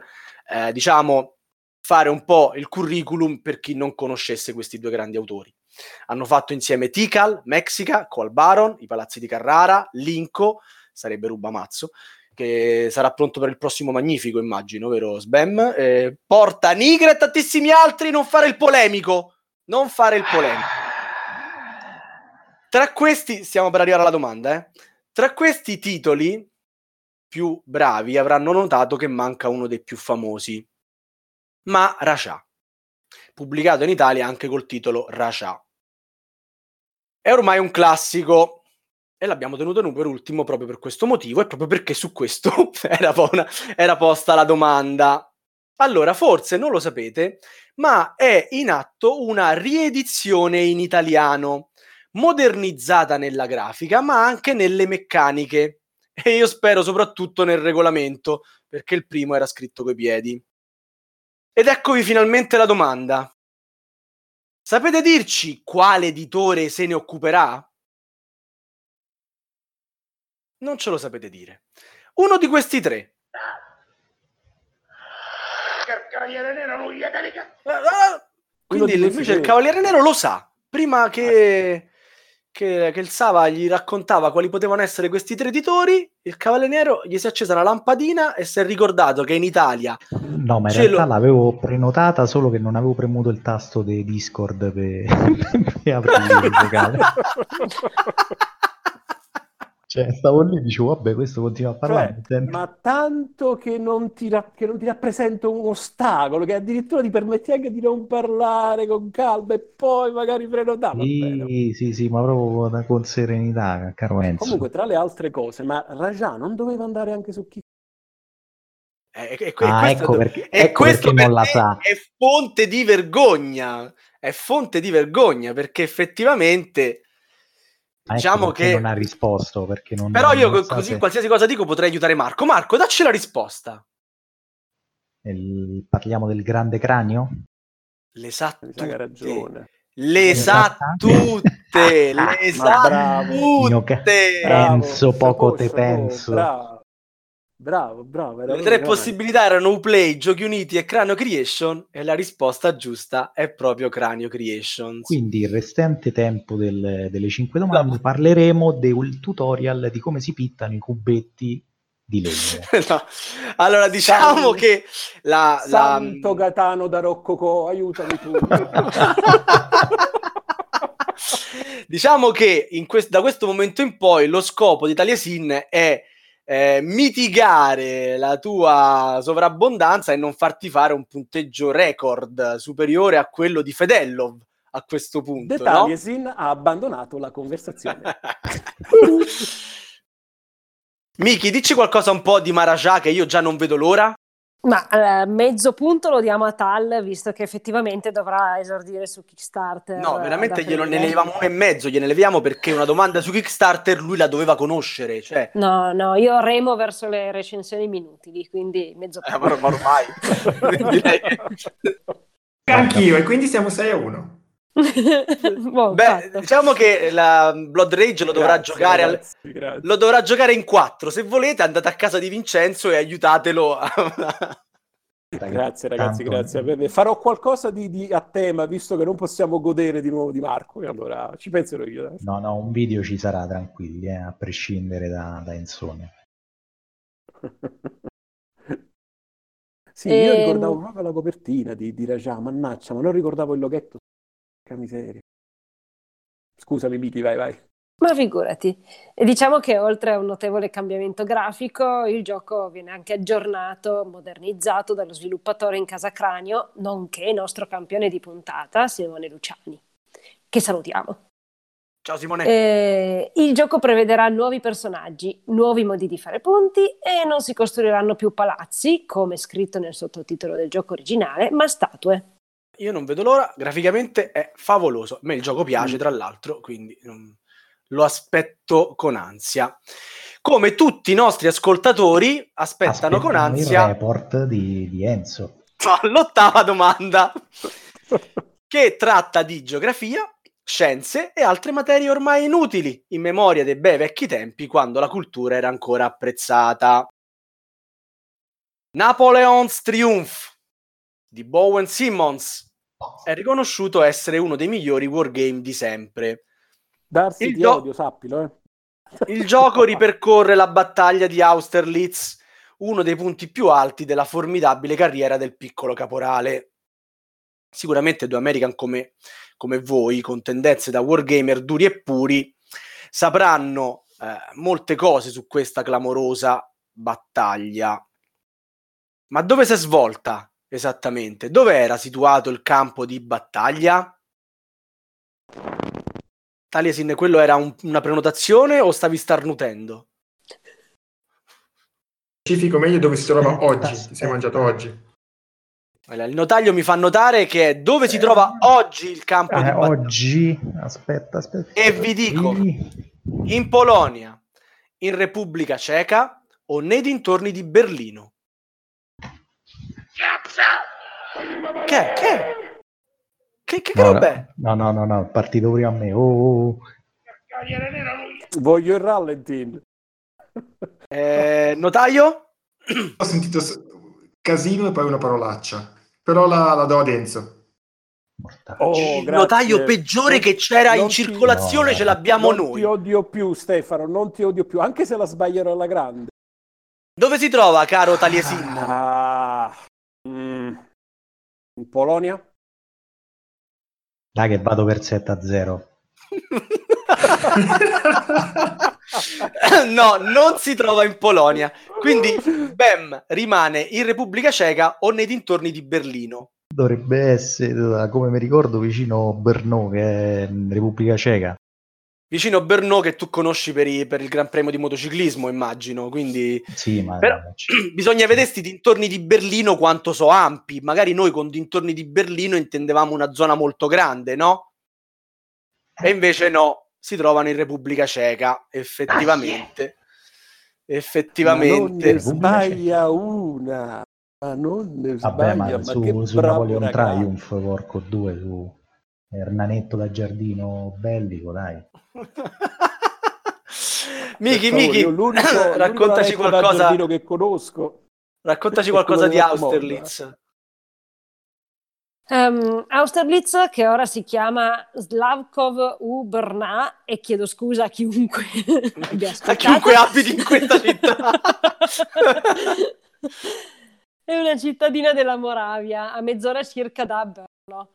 eh, diciamo, fare un po' il curriculum per chi non conoscesse questi due grandi autori. Hanno fatto insieme Tikal, Mexica, Coal Baron, I Palazzi di Carrara, Linco, sarebbe Rubamazzo, che sarà pronto per il prossimo Magnifico, immagino, vero Sbam? Eh, Porta Nigra e tantissimi altri, non fare il polemico, non fare il polemico. Tra questi, stiamo per arrivare alla domanda, eh? Tra questi titoli più bravi avranno notato che manca uno dei più famosi, ma Raja, pubblicato in Italia anche col titolo Raja. È ormai un classico e l'abbiamo tenuto per ultimo proprio per questo motivo e proprio perché su questo [laughs] era, una- era posta la domanda. Allora, forse non lo sapete, ma è in atto una riedizione in italiano, modernizzata nella grafica, ma anche nelle meccaniche. [laughs] E io spero soprattutto nel regolamento, perché il primo era scritto coi piedi. Ed eccovi finalmente la domanda. Sapete dirci quale editore se ne occuperà? Non ce lo sapete dire. Uno di questi tre. Ah, ah, Quindi questi invece il. Cavaliere Nero lo sa. Prima che, che, che il Sava gli raccontava quali potevano essere questi tre editori, il Cavaliere Nero gli si è accesa la lampadina e si è ricordato che in Italia No, ma in realtà lo- l'avevo prenotata solo che non avevo premuto il tasto di Discord per, [laughs] per aprire il vocale. [laughs] Cioè, stavo lì e dicevo, vabbè, questo continua a parlare. Cioè, mi sento- ma tanto che non, ti ra- che non ti rappresenta un ostacolo, che addirittura ti permette anche di non parlare con calma e poi magari prenotare. Sì, sì, sì, ma proprio da- con serenità, caro Enzo. Comunque, tra le altre cose, ma Raja non doveva andare anche su chi? è Ah, questo, ecco perché, è ecco questo perché non per la sa. è fonte di vergogna. È fonte di vergogna perché effettivamente diciamo perché che non ha risposto, perché non Però io non così se- qualsiasi cosa dico potrei aiutare Marco. Marco, dacci la risposta. il- parliamo del grande cranio? Le sa tutte. ragione. Le sa tutte. [laughs] Le sa tutte. Bravo, Penso, poco te penso. Bravo, bravo, bravo. Le tre possibilità erano Uplay, Giochi Uniti e Cranio Creation e la risposta giusta è proprio Cranio Creations. Quindi il restante tempo del- delle cinque domande parleremo del tutorial di come si pittano i cubetti di legno. [laughs] No. Allora diciamo San- che la, la- Santo Gatano da Roccocò, aiutami tu. [laughs] diciamo che in quest- da questo momento in poi lo scopo di Taliesin è eh, mitigare la tua sovrabbondanza e non farti fare un punteggio record superiore a quello di Fedellov a questo punto. De no? Taliesin ha abbandonato la conversazione. [laughs] Miki, dici qualcosa un po' di Maharaja che io già non vedo l'ora. Ma eh, mezzo punto lo diamo a Tal, visto che effettivamente dovrà esordire su Kickstarter. No, veramente glielo, ne leviamo uno e mezzo, gliene leviamo perché una domanda su Kickstarter lui la doveva conoscere. Cioè, No, no, io remo verso le recensioni minutili, quindi mezzo eh, punto. ma, ma ormai [laughs] direi Anch'io, e quindi siamo 6 a 1. [laughs] Boh, Beh, fatto. diciamo che la Blood Rage lo dovrà Grazie, giocare al- ragazzi, grazie. lo dovrà giocare in quattro. Se volete, andate a casa di Vincenzo e aiutatelo. a- Grazie ragazzi, Tanto- grazie. Farò qualcosa di, di- a tema, visto che non possiamo godere di nuovo di Marco, e allora ci penserò io. dai. No, no, un video ci sarà, tranquilli, eh, a prescindere da, da Enzone. Sì, io Ehm. ricordavo proprio la copertina di, di Raja, mannaggia, ma non ricordavo il loghetto. Che miseria. Scusami, Miki, vai, vai. Ma figurati. E diciamo che oltre a un notevole cambiamento grafico, il gioco viene anche aggiornato, modernizzato dallo sviluppatore in casa Cranio, nonché nostro campione di puntata, Simone Luciani, che salutiamo. Ciao Simone. Eh, il gioco prevederà nuovi personaggi, nuovi modi di fare punti e non si costruiranno più palazzi, come scritto nel sottotitolo del gioco originale, ma statue. Io non vedo l'ora, graficamente è favoloso. A me il gioco piace, Mm. tra l'altro, quindi mm, lo aspetto con ansia. Come tutti i nostri ascoltatori aspettano con Aspettano ansia il report di, di Enzo. [laughs] l'ottava domanda, che tratta di geografia, scienze e altre materie ormai inutili, in memoria dei bei vecchi tempi quando la cultura era ancora apprezzata. Napoleon's Triumph di Bowen Simmons è riconosciuto essere uno dei migliori wargame di sempre. Darsi Il ti gio- odio, sappilo, eh. Il gioco ripercorre la battaglia di Austerlitz, uno dei punti più alti della formidabile carriera del piccolo caporale. Sicuramente due American come, come voi, con tendenze da wargamer duri e puri, sapranno eh, molte cose su questa clamorosa battaglia. Ma dove si è svolta esattamente? Dove era situato il campo di battaglia? Taliesin, quello era un- una prenotazione o stavi starnutendo? Specifico meglio dove si trova [laughs] oggi, sei aspetta. mangiato oggi. Allora, Il notaio mi fa notare che è dove si trova oggi il campo di Eh, battaglia. oggi, aspetta, aspetta. E vi dico, Sì. in Polonia, in Repubblica Ceca o nei dintorni di Berlino. Cazzo! Che è? Che? Che, che, che No, roba è? no, no, no, no, partito prima a me. Oh, oh. Lui. Voglio il rallentin. [laughs] Eh, notaio? Ho sentito casino e poi una parolaccia, però la, la do ad Enzo. Oh, il notaio peggiore Non- che c'era in non ti- circolazione no, ce l'abbiamo non noi. ti odio più, Stefano, non ti odio più, anche se la sbaglierò alla grande. Dove si trova, caro Taliesin? Ah. In Polonia? Dai che vado per 7 a 0. [laughs] no, non si trova in Polonia. Quindi Bem rimane in Repubblica Ceca o nei dintorni di Berlino. Dovrebbe essere, come mi ricordo, vicino Brno, che è in Repubblica Ceca. Vicino a Brno che tu conosci per, i- per il Gran Premio di motociclismo, immagino. Quindi Sì, ma Però- [clears throat] bisogna vedere sti dintorni di Berlino quanto so ampi. Magari noi con dintorni di Berlino intendevamo una zona molto grande, no? E invece no, si trovano in Repubblica Ceca, effettivamente. Ma non Effettivamente. ne sbaglia una. Ma non ne Vabbè, sbaglia, ma ma, su, che su bravo Napoleon. Triumph, porco due, su Ernanetto da Giardino Bellico, dai. [laughs] Miki, Miki, [laughs] raccontaci qualcosa, che conosco. raccontaci qualcosa di. Austerlitz. Ehm, Austerlitz, che ora si chiama Slavkov u Brna, e chiedo scusa a chiunque [laughs] abbia A chiunque abiti in questa città. È una cittadina della Moravia, a mezz'ora circa da Brno.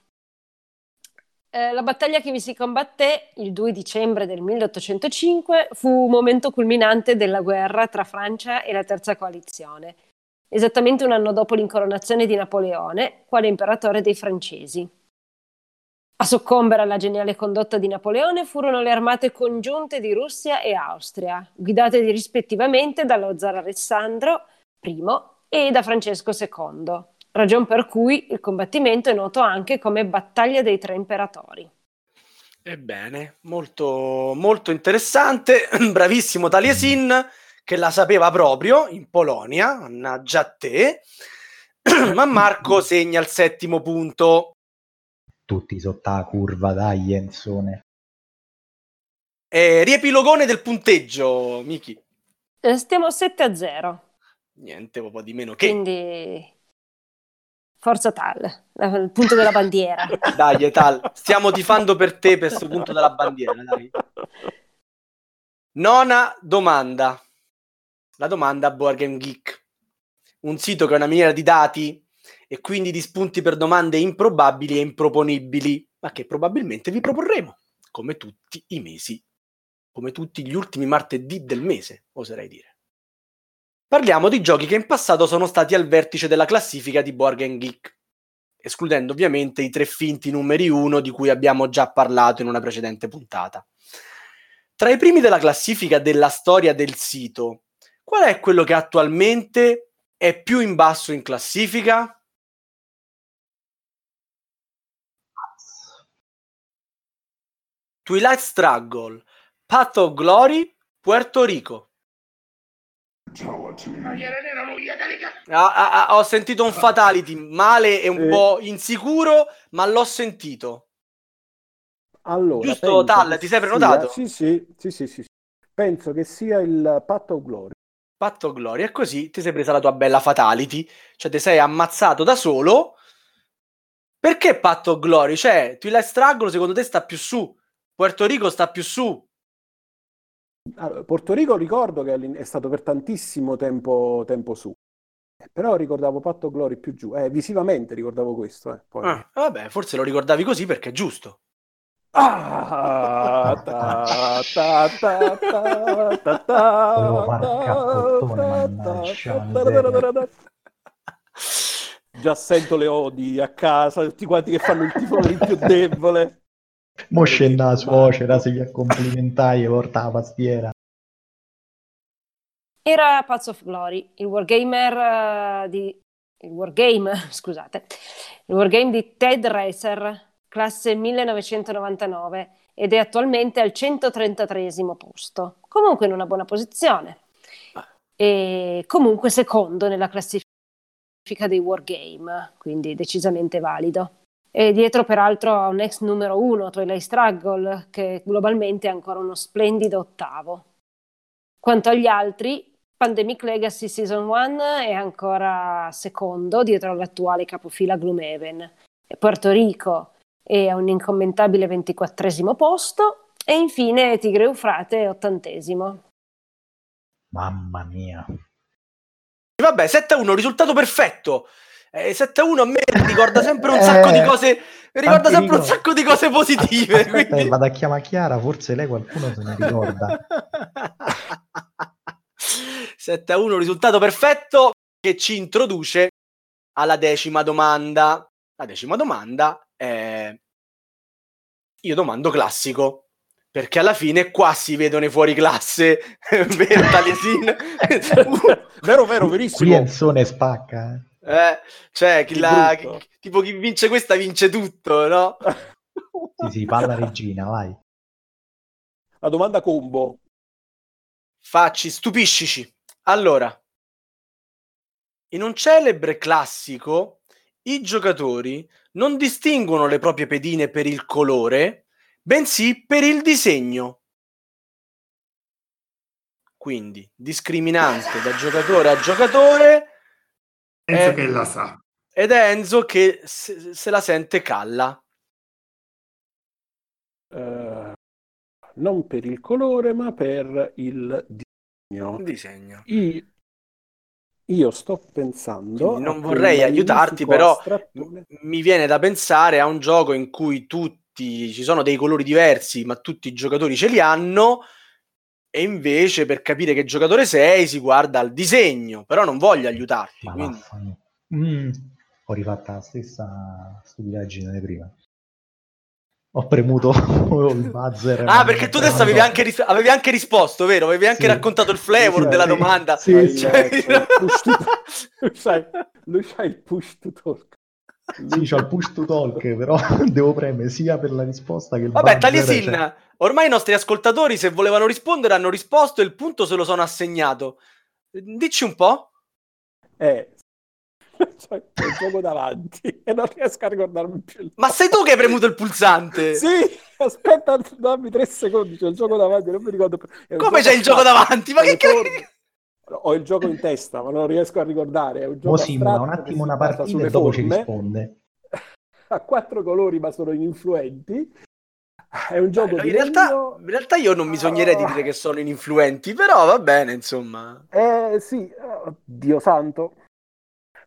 Eh, la battaglia che vi si combatté il 2 dicembre del 1805 fu un momento culminante della guerra tra Francia e la Terza Coalizione, esattamente un anno dopo l'incoronazione di Napoleone, quale imperatore dei francesi. A soccombere alla geniale condotta di Napoleone furono le armate congiunte di Russia e Austria, guidate rispettivamente dallo zar Alessandro I e da Francesco II, ragion per cui il combattimento è noto anche come Battaglia dei Tre Imperatori. Ebbene, molto, molto interessante. [clears throat] Bravissimo Taliesin, che la sapeva proprio in Polonia, mannaggia a te. [clears throat] Ma Marco segna il settimo punto. Tutti sotto la curva, dai, Enzone. Eh, riepilogone del punteggio, Miki. Eh, Stiamo 7 a 0, Niente, un po' di meno che. quindi forza tal, il punto della bandiera. [laughs] Dai, Etal, stiamo tifando per te per questo punto della bandiera. Dai. Nona domanda. La domanda a Board Game Geek. Un sito che è una miniera di dati e quindi di spunti per domande improbabili e improponibili, ma che probabilmente vi proporremo, come tutti i mesi, come tutti gli ultimi martedì del mese, oserei dire. Parliamo di giochi che in passato sono stati al vertice della classifica di Board Geek escludendo ovviamente i tre finti numeri uno di cui abbiamo già parlato in una precedente puntata. Tra i primi della classifica della storia del sito, qual è quello che attualmente è più in basso in classifica? Twilight Struggle, Path of Glory, Puerto Rico. Eh, dai, cazzo. Ah, ah, ah, ho sentito un fatality male e un Eh. po' insicuro, ma l'ho sentito. Allora, Giusto, Tal, ti sei prenotato? Sì, sì, sì, sì, sì, sì. Penso che sia il Patto Glory. Patto Gloria, e così ti sei presa la tua bella fatality, cioè ti sei ammazzato da solo. Perché Patto Glory? Cioè, Twilight Struggle secondo te sta più su, Puerto Rico sta più su. Allora, Porto Rico ricordo che è stato per tantissimo tempo, tempo su, Eh, però ricordavo Patto Glory più giù. Eh, visivamente ricordavo questo. eh, poi- Ah, vabbè, forse lo ricordavi così perché è giusto. Ah, ta, ta, ta, ta, ta, ta. Già sento le odi a casa, tutti quanti che fanno il tifo più debole. Mo scende la suocera, si gli complimentai e porta la pastiera. Era Paths of Glory, il wargamer eh, di... il wargame, [laughs] scusate, il wargame di Ted Racer, classe 1999, ed è attualmente al 133 posto. Comunque in una buona posizione. E comunque secondo nella classifica dei wargame, quindi decisamente valido. E dietro peraltro a un ex numero uno, Twilight Struggle, che globalmente è ancora uno splendido ottavo. Quanto agli altri, Pandemic Legacy Season 1 è ancora secondo dietro all'attuale capofila Gloomhaven. Puerto Rico è a un incommentabile 24 posto e infine Tigre Eufrate ottantesimo. Mamma mia. Vabbè, 7-1, risultato perfetto. Eh, 7-1 a me ricorda sempre un [laughs] sacco di Eh, cose. Mi ricorda sempre un Nico. sacco di cose positive. Aspetta, quindi- vado a chiamare Chiara, forse lei qualcuno se ne ricorda. [laughs] 7-1, risultato perfetto che ci introduce alla decima domanda. La decima domanda è... Io domando classico, perché alla fine qua si vedono i fuori classe, [laughs] vero Taliesin? vero, vero, Qui verissimo. Enzone spacca. eh. Eh, cioè, chi la- chi- tipo chi vince questa vince tutto, no? [laughs] Sì, sì, palla regina, vai. La domanda combo. Facci, stupiscici. Allora, in un celebre classico, i giocatori non distinguono le proprie pedine per il colore, bensì per il disegno. Quindi, discriminante da giocatore a giocatore, Penso Eh. che la sa. ed è Enzo che se, se la sente calla. Eh, non per il colore, ma per il disegno. Disegno. Io, io sto pensando. Quindi non vorrei aiutarti, però astrattone. M- mi viene da pensare a un gioco in cui tutti ci sono dei colori diversi, ma tutti i giocatori ce li hanno. E invece per capire che giocatore sei si guarda al disegno, però non voglio aiutarti. Quindi-. Mm, ho rifatta la stessa stupidaggine di prima. Ho premuto [laughs] il buzzer. Ah, perché tu adesso avevi anche, ris- avevi anche risposto, vero? Avevi anche Sì. raccontato il flavor Sì, della sì. domanda. Sì, to- lui c'ha- il push to talk. Sì, c'ho il push to talk, però [laughs] devo premere sia per la risposta che il Vabbè, buzzer, Taliesin, cioè- ormai i nostri ascoltatori, se volevano rispondere, hanno risposto e il punto se lo sono assegnato. Dici un po'? Eh, [laughs] c'ho il gioco davanti e non riesco a ricordarmi più il Ma sei tu che hai premuto il pulsante? [laughs] Sì, aspetta, dammi tre secondi, c'ho il gioco davanti, non mi ricordo più. È Come c'è il gioco davanti? Ma che cazzo? Ho il gioco in testa, ma non riesco a ricordare. È un gioco simula un attimo una partita sulle e dopo ci forme, risponde. [laughs] Ha quattro colori, ma sono ininfluenti. È un gioco in, di realtà, in realtà io non mi sognerei di dire che sono ininfluenti, però va bene, insomma. Eh sì, oh, Dio santo.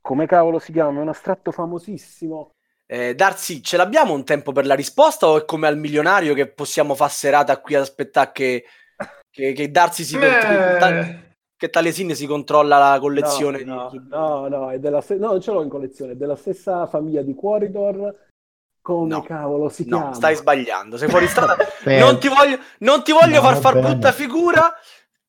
Come cavolo si chiama? È un astratto famosissimo. Eh, Darsi, ce l'abbiamo un tempo per la risposta o è come al milionario che possiamo fare serata qui ad aspettare che, che, che Darsi si... Eh, che Taliesin si controlla la collezione No, di... no, no, no, è della ste- no, non ce l'ho in collezione, è della stessa famiglia di Quaridor. Come No, cavolo si No, chiama? stai sbagliando, sei fuori [laughs] strada. Non ti voglio, non ti voglio No, far far brutta figura.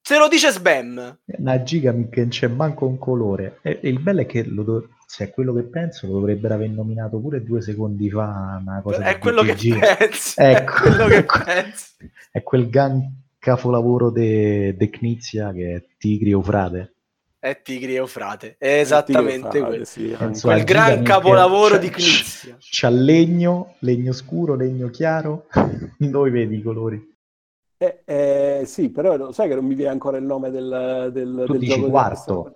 Se lo dice Sbam. Una giga che non c'è manco un colore. E, e il bello è che lo do- se è quello che penso, lo dovrebbero aver nominato pure due secondi fa una cosa È quello che BTG. pensi. Ecco. È quello che [laughs] pensi. È quel gran capolavoro de, de Knizia che è Tigri Eufrate. È Tigri e Eufrate. È esattamente quello. sì. Quel gran capolavoro di Knizia. C'ha legno, legno scuro, legno chiaro. [laughs] Dove vedi i colori? Eh, eh, sì, però lo sai che non mi viene ancora il nome del, del, Tu del dici gioco di- quarto.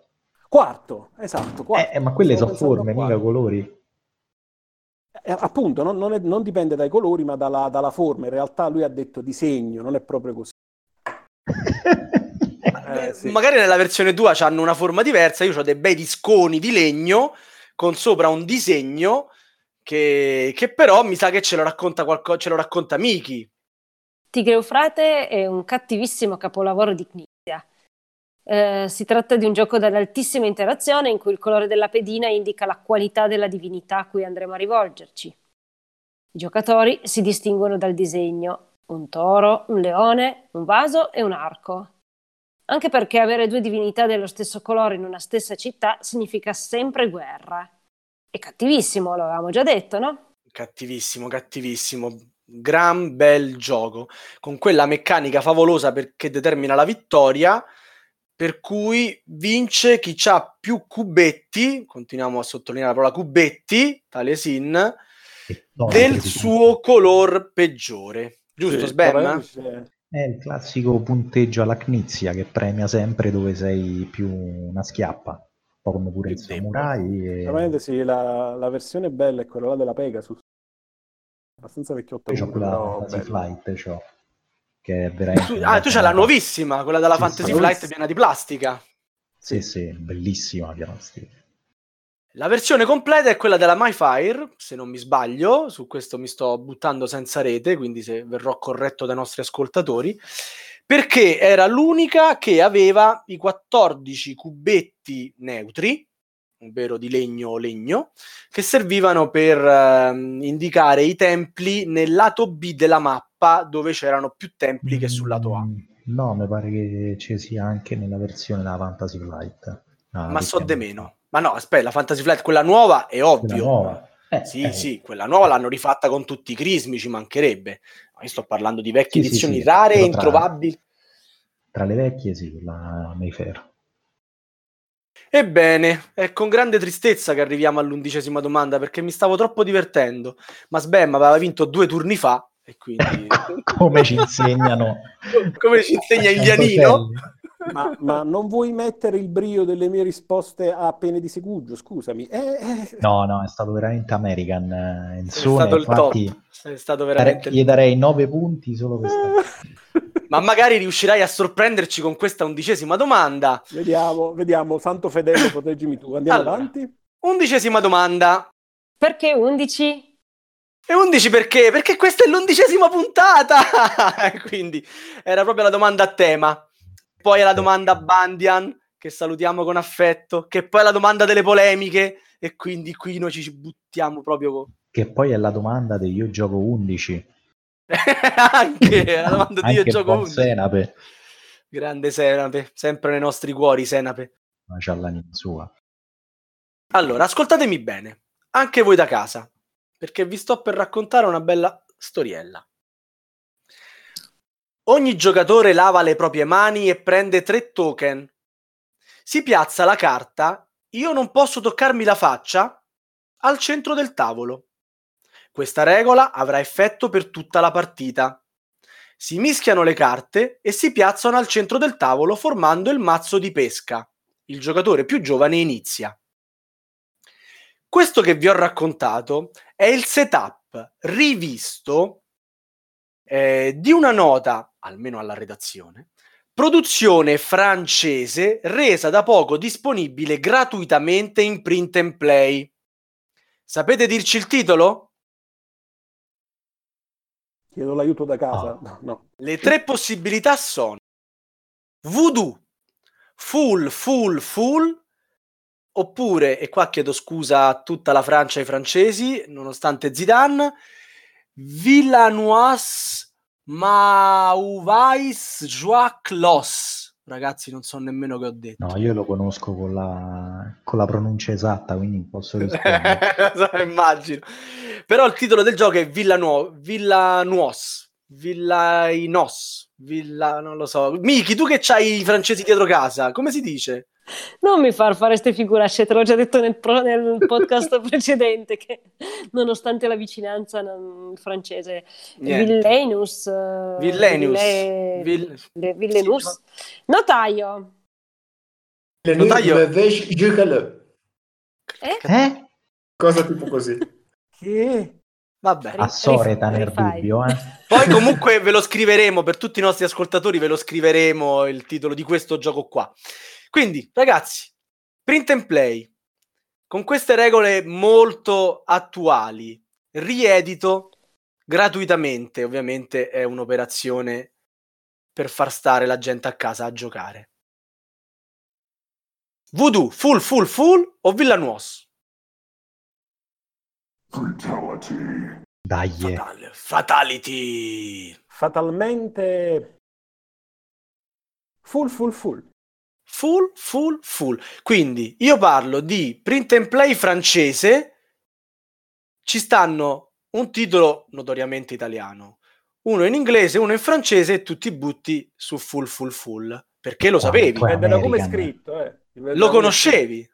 Quarto, esatto, quarto. Eh, ma quelle sono forme, mica quarto. colori. Eh, appunto, non, non è- non dipende dai colori, ma dalla, dalla forma. In realtà lui ha detto disegno, non è proprio così. [laughs] Eh, sì. Magari nella versione tua hanno una forma diversa. Io ho dei bei disconi di legno con sopra un disegno che, che però mi sa che ce lo racconta qualcosa, ce lo racconta Miki. Tigre Eufrate è un cattivissimo capolavoro di Knizia. Eh, si tratta di un gioco dall'altissima interazione in cui il colore della pedina indica la qualità della divinità a cui andremo a rivolgerci. I giocatori si distinguono dal disegno, un toro, un leone, un vaso e un arco. Anche perché avere due divinità dello stesso colore in una stessa città significa sempre guerra. È cattivissimo, lo avevamo già detto, no? Cattivissimo, cattivissimo. Gran bel gioco. Con quella meccanica favolosa perché determina la vittoria. Per cui vince chi ha più cubetti. Continuiamo a sottolineare la parola cubetti, tale sin, del suo color peggiore. Giusto, Sì, Sbam? È il classico punteggio alla Knizia che premia sempre dove sei più una schiappa, un po' come pure il samurai. E... Veramente sì, la, la versione bella è quella là della Pegasus. Abbastanza vecchiotta Poi c'ho pure, quella Fantasy. Flight, c'ho, che è veramente... Ah, tu c'hai la nuovissima, quella della Sì, Fantasy. Flight piena di plastica. Sì, sì, bellissima pianostica. La versione completa è quella della MyFire, se non mi sbaglio, su questo mi sto buttando senza rete, quindi se verrò corretto dai nostri ascoltatori, perché era l'unica che aveva i 14 cubetti neutri, ovvero di legno o legno, che servivano per ehm, indicare i templi nel lato B della mappa, dove c'erano più templi che sul lato A. Mm, No, mi pare che ci sia anche nella versione della Fantasy Flight. Ah, Ma so de meno. Ma no, aspetta, la Fantasy Flight, quella nuova, è ovvio. nuova. Eh, Sì, eh, sì, quella nuova l'hanno rifatta con tutti i crismi, ci mancherebbe. Ma Io sto parlando di vecchie Sì, sì, edizioni sì, rare e introvabili. Tra le vecchie, sì, la Mayfair. Ebbene, è con grande tristezza che arriviamo all'undicesima domanda perché mi stavo troppo divertendo. Ma Sbam aveva vinto due turni fa e quindi, [laughs] Come ci insegnano. [laughs] come ci insegna Antonelli. Indianino, Ma, ma non vuoi mettere il brio delle mie risposte a pene di segugio? Scusami. Eh, eh, No, no, è stato veramente American. eh, è Insone, stato il top. È stato dare- veramente il gli darei 9 punti solo per questo. [laughs] Ma magari riuscirai a sorprenderci con questa undicesima domanda. Vediamo, vediamo. Santo Fedele, proteggimi tu. Andiamo Allora. avanti. Undicesima domanda. Perché 11? E 11 perché? Perché questa è l'undicesima puntata! [laughs] Quindi era proprio la domanda a tema. Poi è la domanda Bandian, che salutiamo con affetto, che poi è la domanda delle polemiche, e quindi qui noi ci buttiamo proprio... Che poi è la domanda di io gioco 11. [laughs] Anche la domanda di io gioco buon 11. Senape, Grande Senape, sempre nei nostri cuori Senape. ma c'ha l'anima sua. Allora, ascoltatemi bene, anche voi da casa, perché vi sto per raccontare una bella storiella. Ogni giocatore lava le proprie mani e prende tre token. Si piazza la carta Io non posso toccarmi la faccia al centro del tavolo. Questa regola avrà effetto per tutta la partita. Si mischiano le carte e si piazzano al centro del tavolo formando il mazzo di pesca. Il giocatore più giovane inizia. Questo che vi ho raccontato è il setup rivisto eh, di una nota, almeno alla redazione, produzione francese resa da poco disponibile gratuitamente in print and play. Sapete dirci il titolo? Chiedo l'aiuto da casa. Ah. No, no. Le tre possibilità sono Voodoo, full, full, full, oppure, e qua chiedo scusa a tutta la Francia e ai francesi, nonostante Zidane, Villanoise Mauvais Joac Los. Ragazzi, non so nemmeno che ho detto. No, io lo conosco con la, con la pronuncia esatta, quindi posso [laughs] rispondere. Immagino. Però il titolo del gioco è Villano- Villanuos. Villainos. Villa... non lo so. Miki, tu che c'hai i francesi dietro casa, come si dice? Non mi far fare ste figuracce, te l'ho già detto nel, pro- nel podcast [laughs] precedente che nonostante la vicinanza non- francese, Niente. Villenus, eh, Villenius. Ville- Vill- Le- Villenus. Notaio. Le Notaio- veche giocale. Eh? Cosa tipo così. Che? Vabbè. A Soreta nel dubbio, eh? Poi [laughs] comunque ve lo scriveremo per tutti i nostri ascoltatori, ve lo scriveremo il titolo di questo gioco qua. Quindi, ragazzi, print and play con queste regole molto attuali, riedito gratuitamente, ovviamente è un'operazione per far stare la gente a casa a giocare. Voodoo, full, full, full o Villanuos? Dai, Fatal- Fatality. Fatalmente... Full, full, full. Full, full, full. Quindi io parlo di print and play francese. Ci stanno un titolo notoriamente italiano, uno in inglese, uno in francese e tutti butti su full, full, full. Perché lo sapevi, da come è scritto. Eh. Lo conoscevi.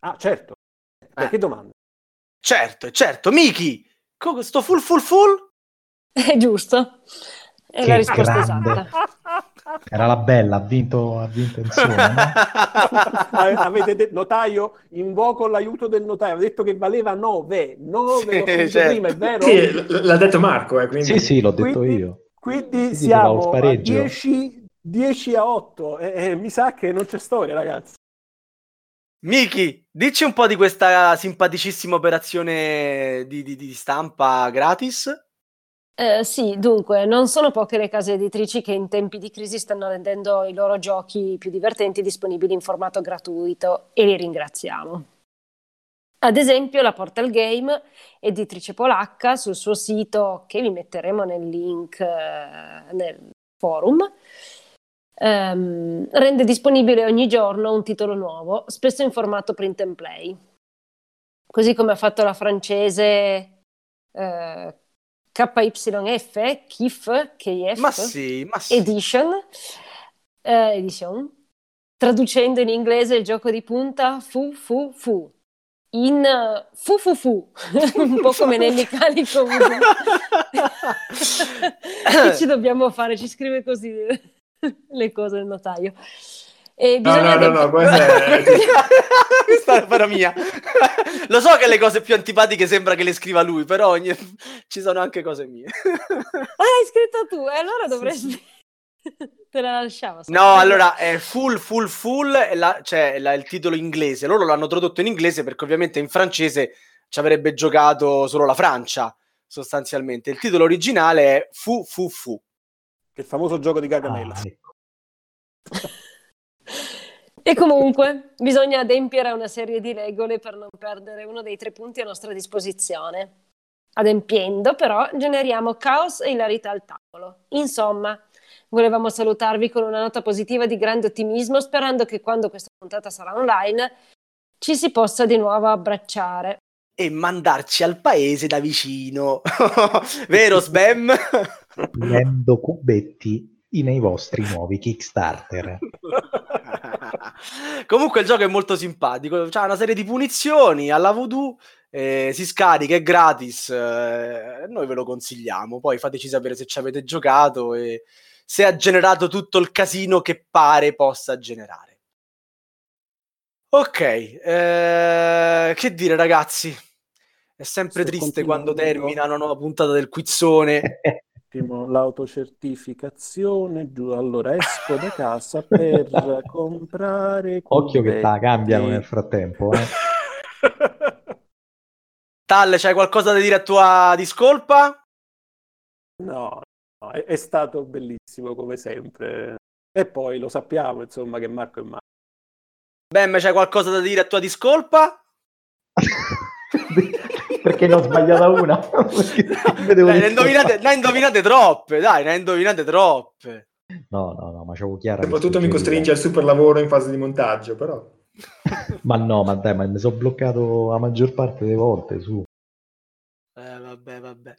Ah, certo. Perché domanda? Certo, certo. Miki, co- sto full, full, full? [laughs] È giusto. È Che la risposta grande. esatta. Era la bella, ha vinto, ha vinto insieme, no? [laughs] Ah, Avete detto, notaio, invoco l'aiuto del notaio. Ha detto che valeva 9. 9 Sì, certo. prima, è vero? Sì, l- l'ha detto Marco, eh, quindi... Sì, sì, l'ho detto Quindi- io. Quindi siamo a spareggio. 10, 10 a 8. E, e mi sa che non c'è storia, ragazzi. Miki, dici un po' di questa simpaticissima operazione di, di- di stampa gratis. Eh, sì, dunque, non sono poche le case editrici che in tempi di crisi stanno rendendo i loro giochi più divertenti disponibili in formato gratuito e li ringraziamo. Ad esempio, la Portal Game, editrice polacca, sul suo sito, che vi metteremo nel link eh, nel forum, ehm, rende disponibile ogni giorno un titolo nuovo, spesso in formato print and play. Così come ha fatto la francese eh, KYF, KIF, KIF, Ma sì, ma sì. Edition, eh, edition, traducendo in inglese il gioco di punta fu fu fu. In eh, fu fu fu, [laughs] un po' come Nelly Calico. [laughs] che ci dobbiamo fare? Ci scrive così le cose il notaio. E No, bisogna no, no, no, questa è... [laughs] Questa è la mia. Lo so che le cose più antipatiche sembra che le scriva lui, però ogni- ci sono anche cose mie. Ah, l'hai scritto tu, e allora dovresti... [laughs] Te la lasciamo. No, allora è full, full, full, è la- cioè è la- il titolo inglese. Loro l'hanno tradotto in inglese perché ovviamente in francese ci avrebbe giocato solo la Francia, sostanzialmente. Il titolo originale è Fu Fu Fu. Che il famoso gioco di Gargamella. Ah, ecco. [laughs] [laughs] E comunque bisogna adempiere a una serie di regole per non perdere uno dei tre punti a nostra disposizione. Adempiendo, però, generiamo caos e ilarità al tavolo. Insomma, volevamo salutarvi con una nota positiva di grande ottimismo, sperando che quando questa puntata sarà online ci si possa di nuovo abbracciare. E mandarci al paese da vicino. [laughs] Vero, Sbam? Prendo cubetti nei vostri nuovi Kickstarter. [laughs] [laughs] Comunque il gioco è molto simpatico, c'ha una serie di punizioni alla voodoo, eh, si scarica, è gratis, eh, noi ve lo consigliamo, poi fateci sapere se ci avete giocato e se ha generato tutto il casino che pare possa generare. Ok, eh, che dire ragazzi? È sempre Se triste quando termina una nuova puntata del quizzone. [laughs] Attimo, L'autocertificazione, giù, allora esco da casa per [laughs] comprare. Occhio che la cambiano nel frattempo. Eh. [laughs] Tal, c'hai qualcosa da dire a tua discolpa? No, no, è, è stato bellissimo come sempre. E poi lo sappiamo, insomma, che Marco è Marco. Bem, c'hai qualcosa da dire a tua discolpa? [laughs] Perché ne ho sbagliata una. [laughs] [laughs] Dai, ne, indovinate, ne indovinate troppe, dai, ne indovinate troppe. No, no, no, ma c'avevo chiaro. Soprattutto mi costringe al super lavoro in fase di montaggio, però. [laughs] ma no, ma dai, ma mi sono bloccato la maggior parte delle volte su. Eh, vabbè, vabbè.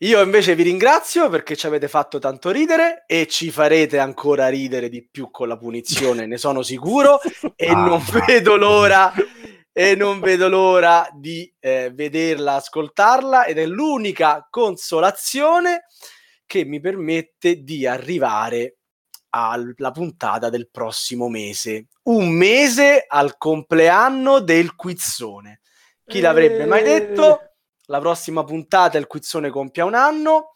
Io invece vi ringrazio perché ci avete fatto tanto ridere e ci farete ancora ridere di più con la punizione, ne sono sicuro e Ah, non vedo l'ora e non vedo l'ora di eh, vederla, ascoltarla ed è l'unica consolazione che mi permette di arrivare alla puntata del prossimo mese. Un mese al compleanno del quizzone. Chi l'avrebbe mai detto? La prossima puntata il quizzone compia un anno.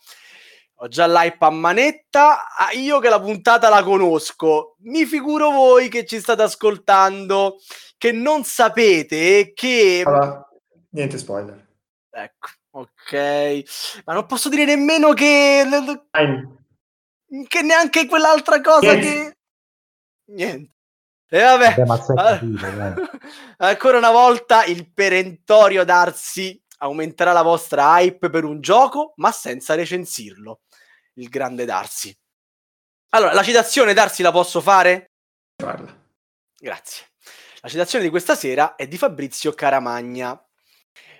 Ho già l'hype a manetta. Ah, io che la puntata la conosco. Mi figuro voi che ci state ascoltando, che non sapete che. Allora, niente spoiler. Ecco, ok. Ma non posso dire nemmeno che. Che neanche quell'altra cosa Niente. che. Niente. E vabbè. Vabbè, dai. [laughs] Ancora una volta il perentorio Darsi aumenterà la vostra hype per un gioco, ma senza recensirlo. Il grande Darsi. Allora, la citazione Darsi la posso fare? Parla. Grazie. La citazione di questa sera è di Fabrizio Caramagna.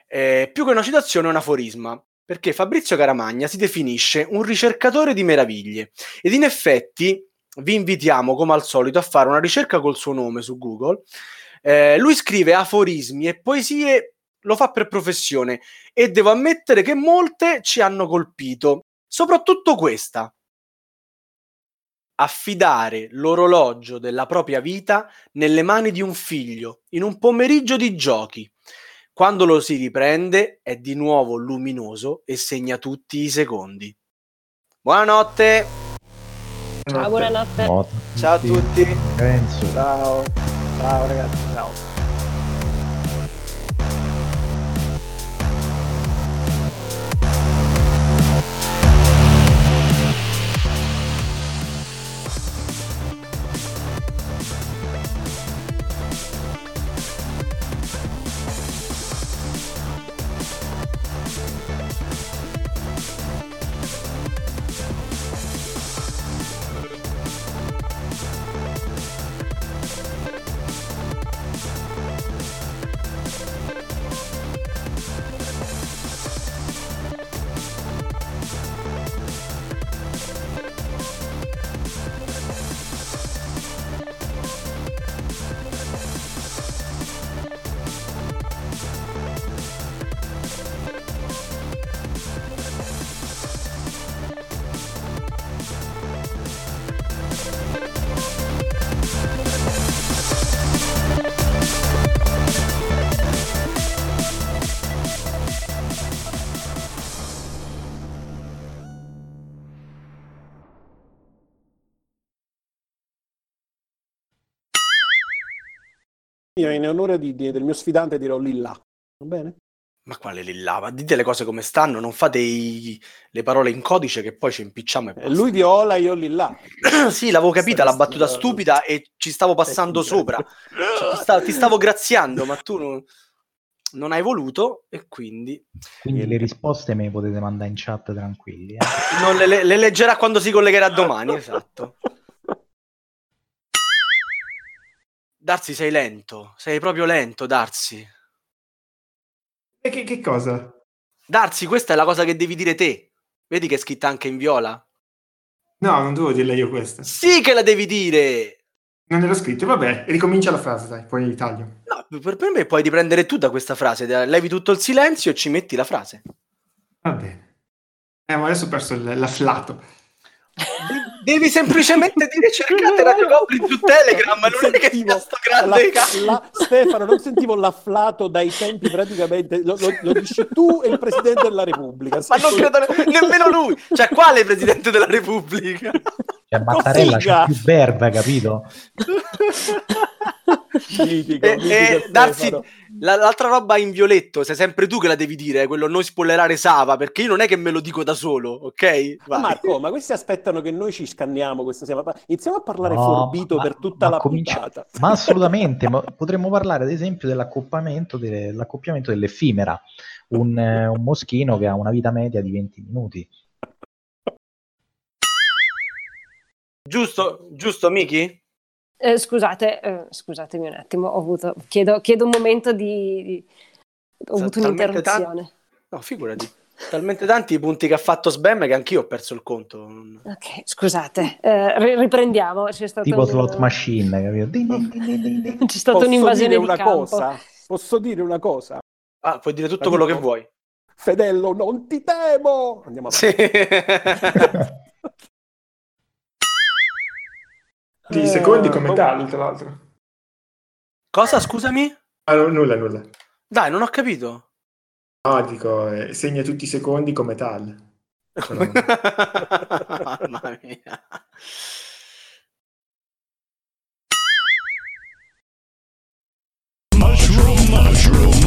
Eh, più che una citazione è un aforisma, perché Fabrizio Caramagna si definisce un ricercatore di meraviglie ed in effetti vi invitiamo come al solito a fare una ricerca col suo nome su Google. Eh, lui scrive aforismi e poesie, lo fa per professione e devo ammettere che molte ci hanno colpito, soprattutto questa. Affidare l'orologio della propria vita nelle mani di un figlio in un pomeriggio di giochi. Quando lo si riprende è di nuovo luminoso e segna tutti i secondi. Buonanotte, Ciao, buonanotte. No, ciao a tutti. Renzo. Ciao, ciao ragazzi, ciao. In onore di- di- del mio sfidante dirò Lilla. Va bene? Ma quale lilla? Ma dite le cose come stanno, non fate i- le parole in codice che poi ci impicciamo e Eh, basta. Lui viola, io Lilla. [clears throat] sì, l'avevo capita la battuta bravo. stupida e ci stavo passando sopra. Cioè, ti, sta- ti stavo graziando, ma tu non, non hai voluto e quindi Quindi le risposte me le potete mandare in chat tranquilli. eh. non le, le- le leggerà quando si collegherà domani. Esatto. Darsi, sei lento, sei proprio lento, Darsi. E che, che cosa? Darsi, questa è la cosa che devi dire te. Vedi che è scritta anche in viola? No, non devo dirla io questa. Sì che la devi dire! Non ero scritto, vabbè, ricomincia la frase, dai, poi taglio. No, per, me puoi riprendere tu da questa frase, levi tutto il silenzio e ci metti la frase. Va bene. Eh, ma adesso ho perso il- l'afflato. [laughs] De- Devi semplicemente dire cercate Radio Goblin su Telegram, non è che Sentivo sia sto grande ca- la- Stefano, non sentivo l'afflato dai tempi praticamente, lo, lo- lo dici tu e il Presidente della Repubblica. Ma non credo ne- nemmeno lui. Cioè, quale Presidente della Repubblica? Cioè, Mattarella c'è più verba, capito? Mitico, E, mitico e darsi Stefano. La- l'altra roba in violetto, sei sempre tu che la devi dire, quello non spoilerare Sava, perché io non è che me lo dico da solo, ok? Vai. Marco, ma questi aspettano che noi ci scanniamo questa sera. Iniziamo a parlare No, forbito ma- per tutta la comincia- puntata. Ma [laughs] assolutamente, ma potremmo parlare ad esempio dell'accoppiamento, delle- dell'accoppiamento dell'effimera, un, eh, un moschino che ha una vita media di 20 minuti. Giusto, giusto, Miki? Eh, scusate, eh, scusatemi un attimo, ho avuto, chiedo, chiedo un momento di... di- ho avuto talmente un'interruzione. No, figurati. Talmente tanti i punti che ha fatto Sbam che anch'io ho perso il conto. Ok, scusate, eh, ri- riprendiamo. C'è stato Tipo un- slot machine, capito? Din, din, din. C'è stata Posso un'invasione dire di una campo. cosa? Posso dire una cosa? Ah, puoi dire tutto quello dico? che vuoi. Fedello, non ti temo! Andiamo avanti. Sì. [laughs] Di Eh, secondi come oh. tali, tra l'altro. Cosa, scusami? Ah, no, nulla, nulla. Dai, non ho capito. No, dico, eh, segna tutti i secondi come tal. [laughs] Mamma mia. Mushroom, mushroom,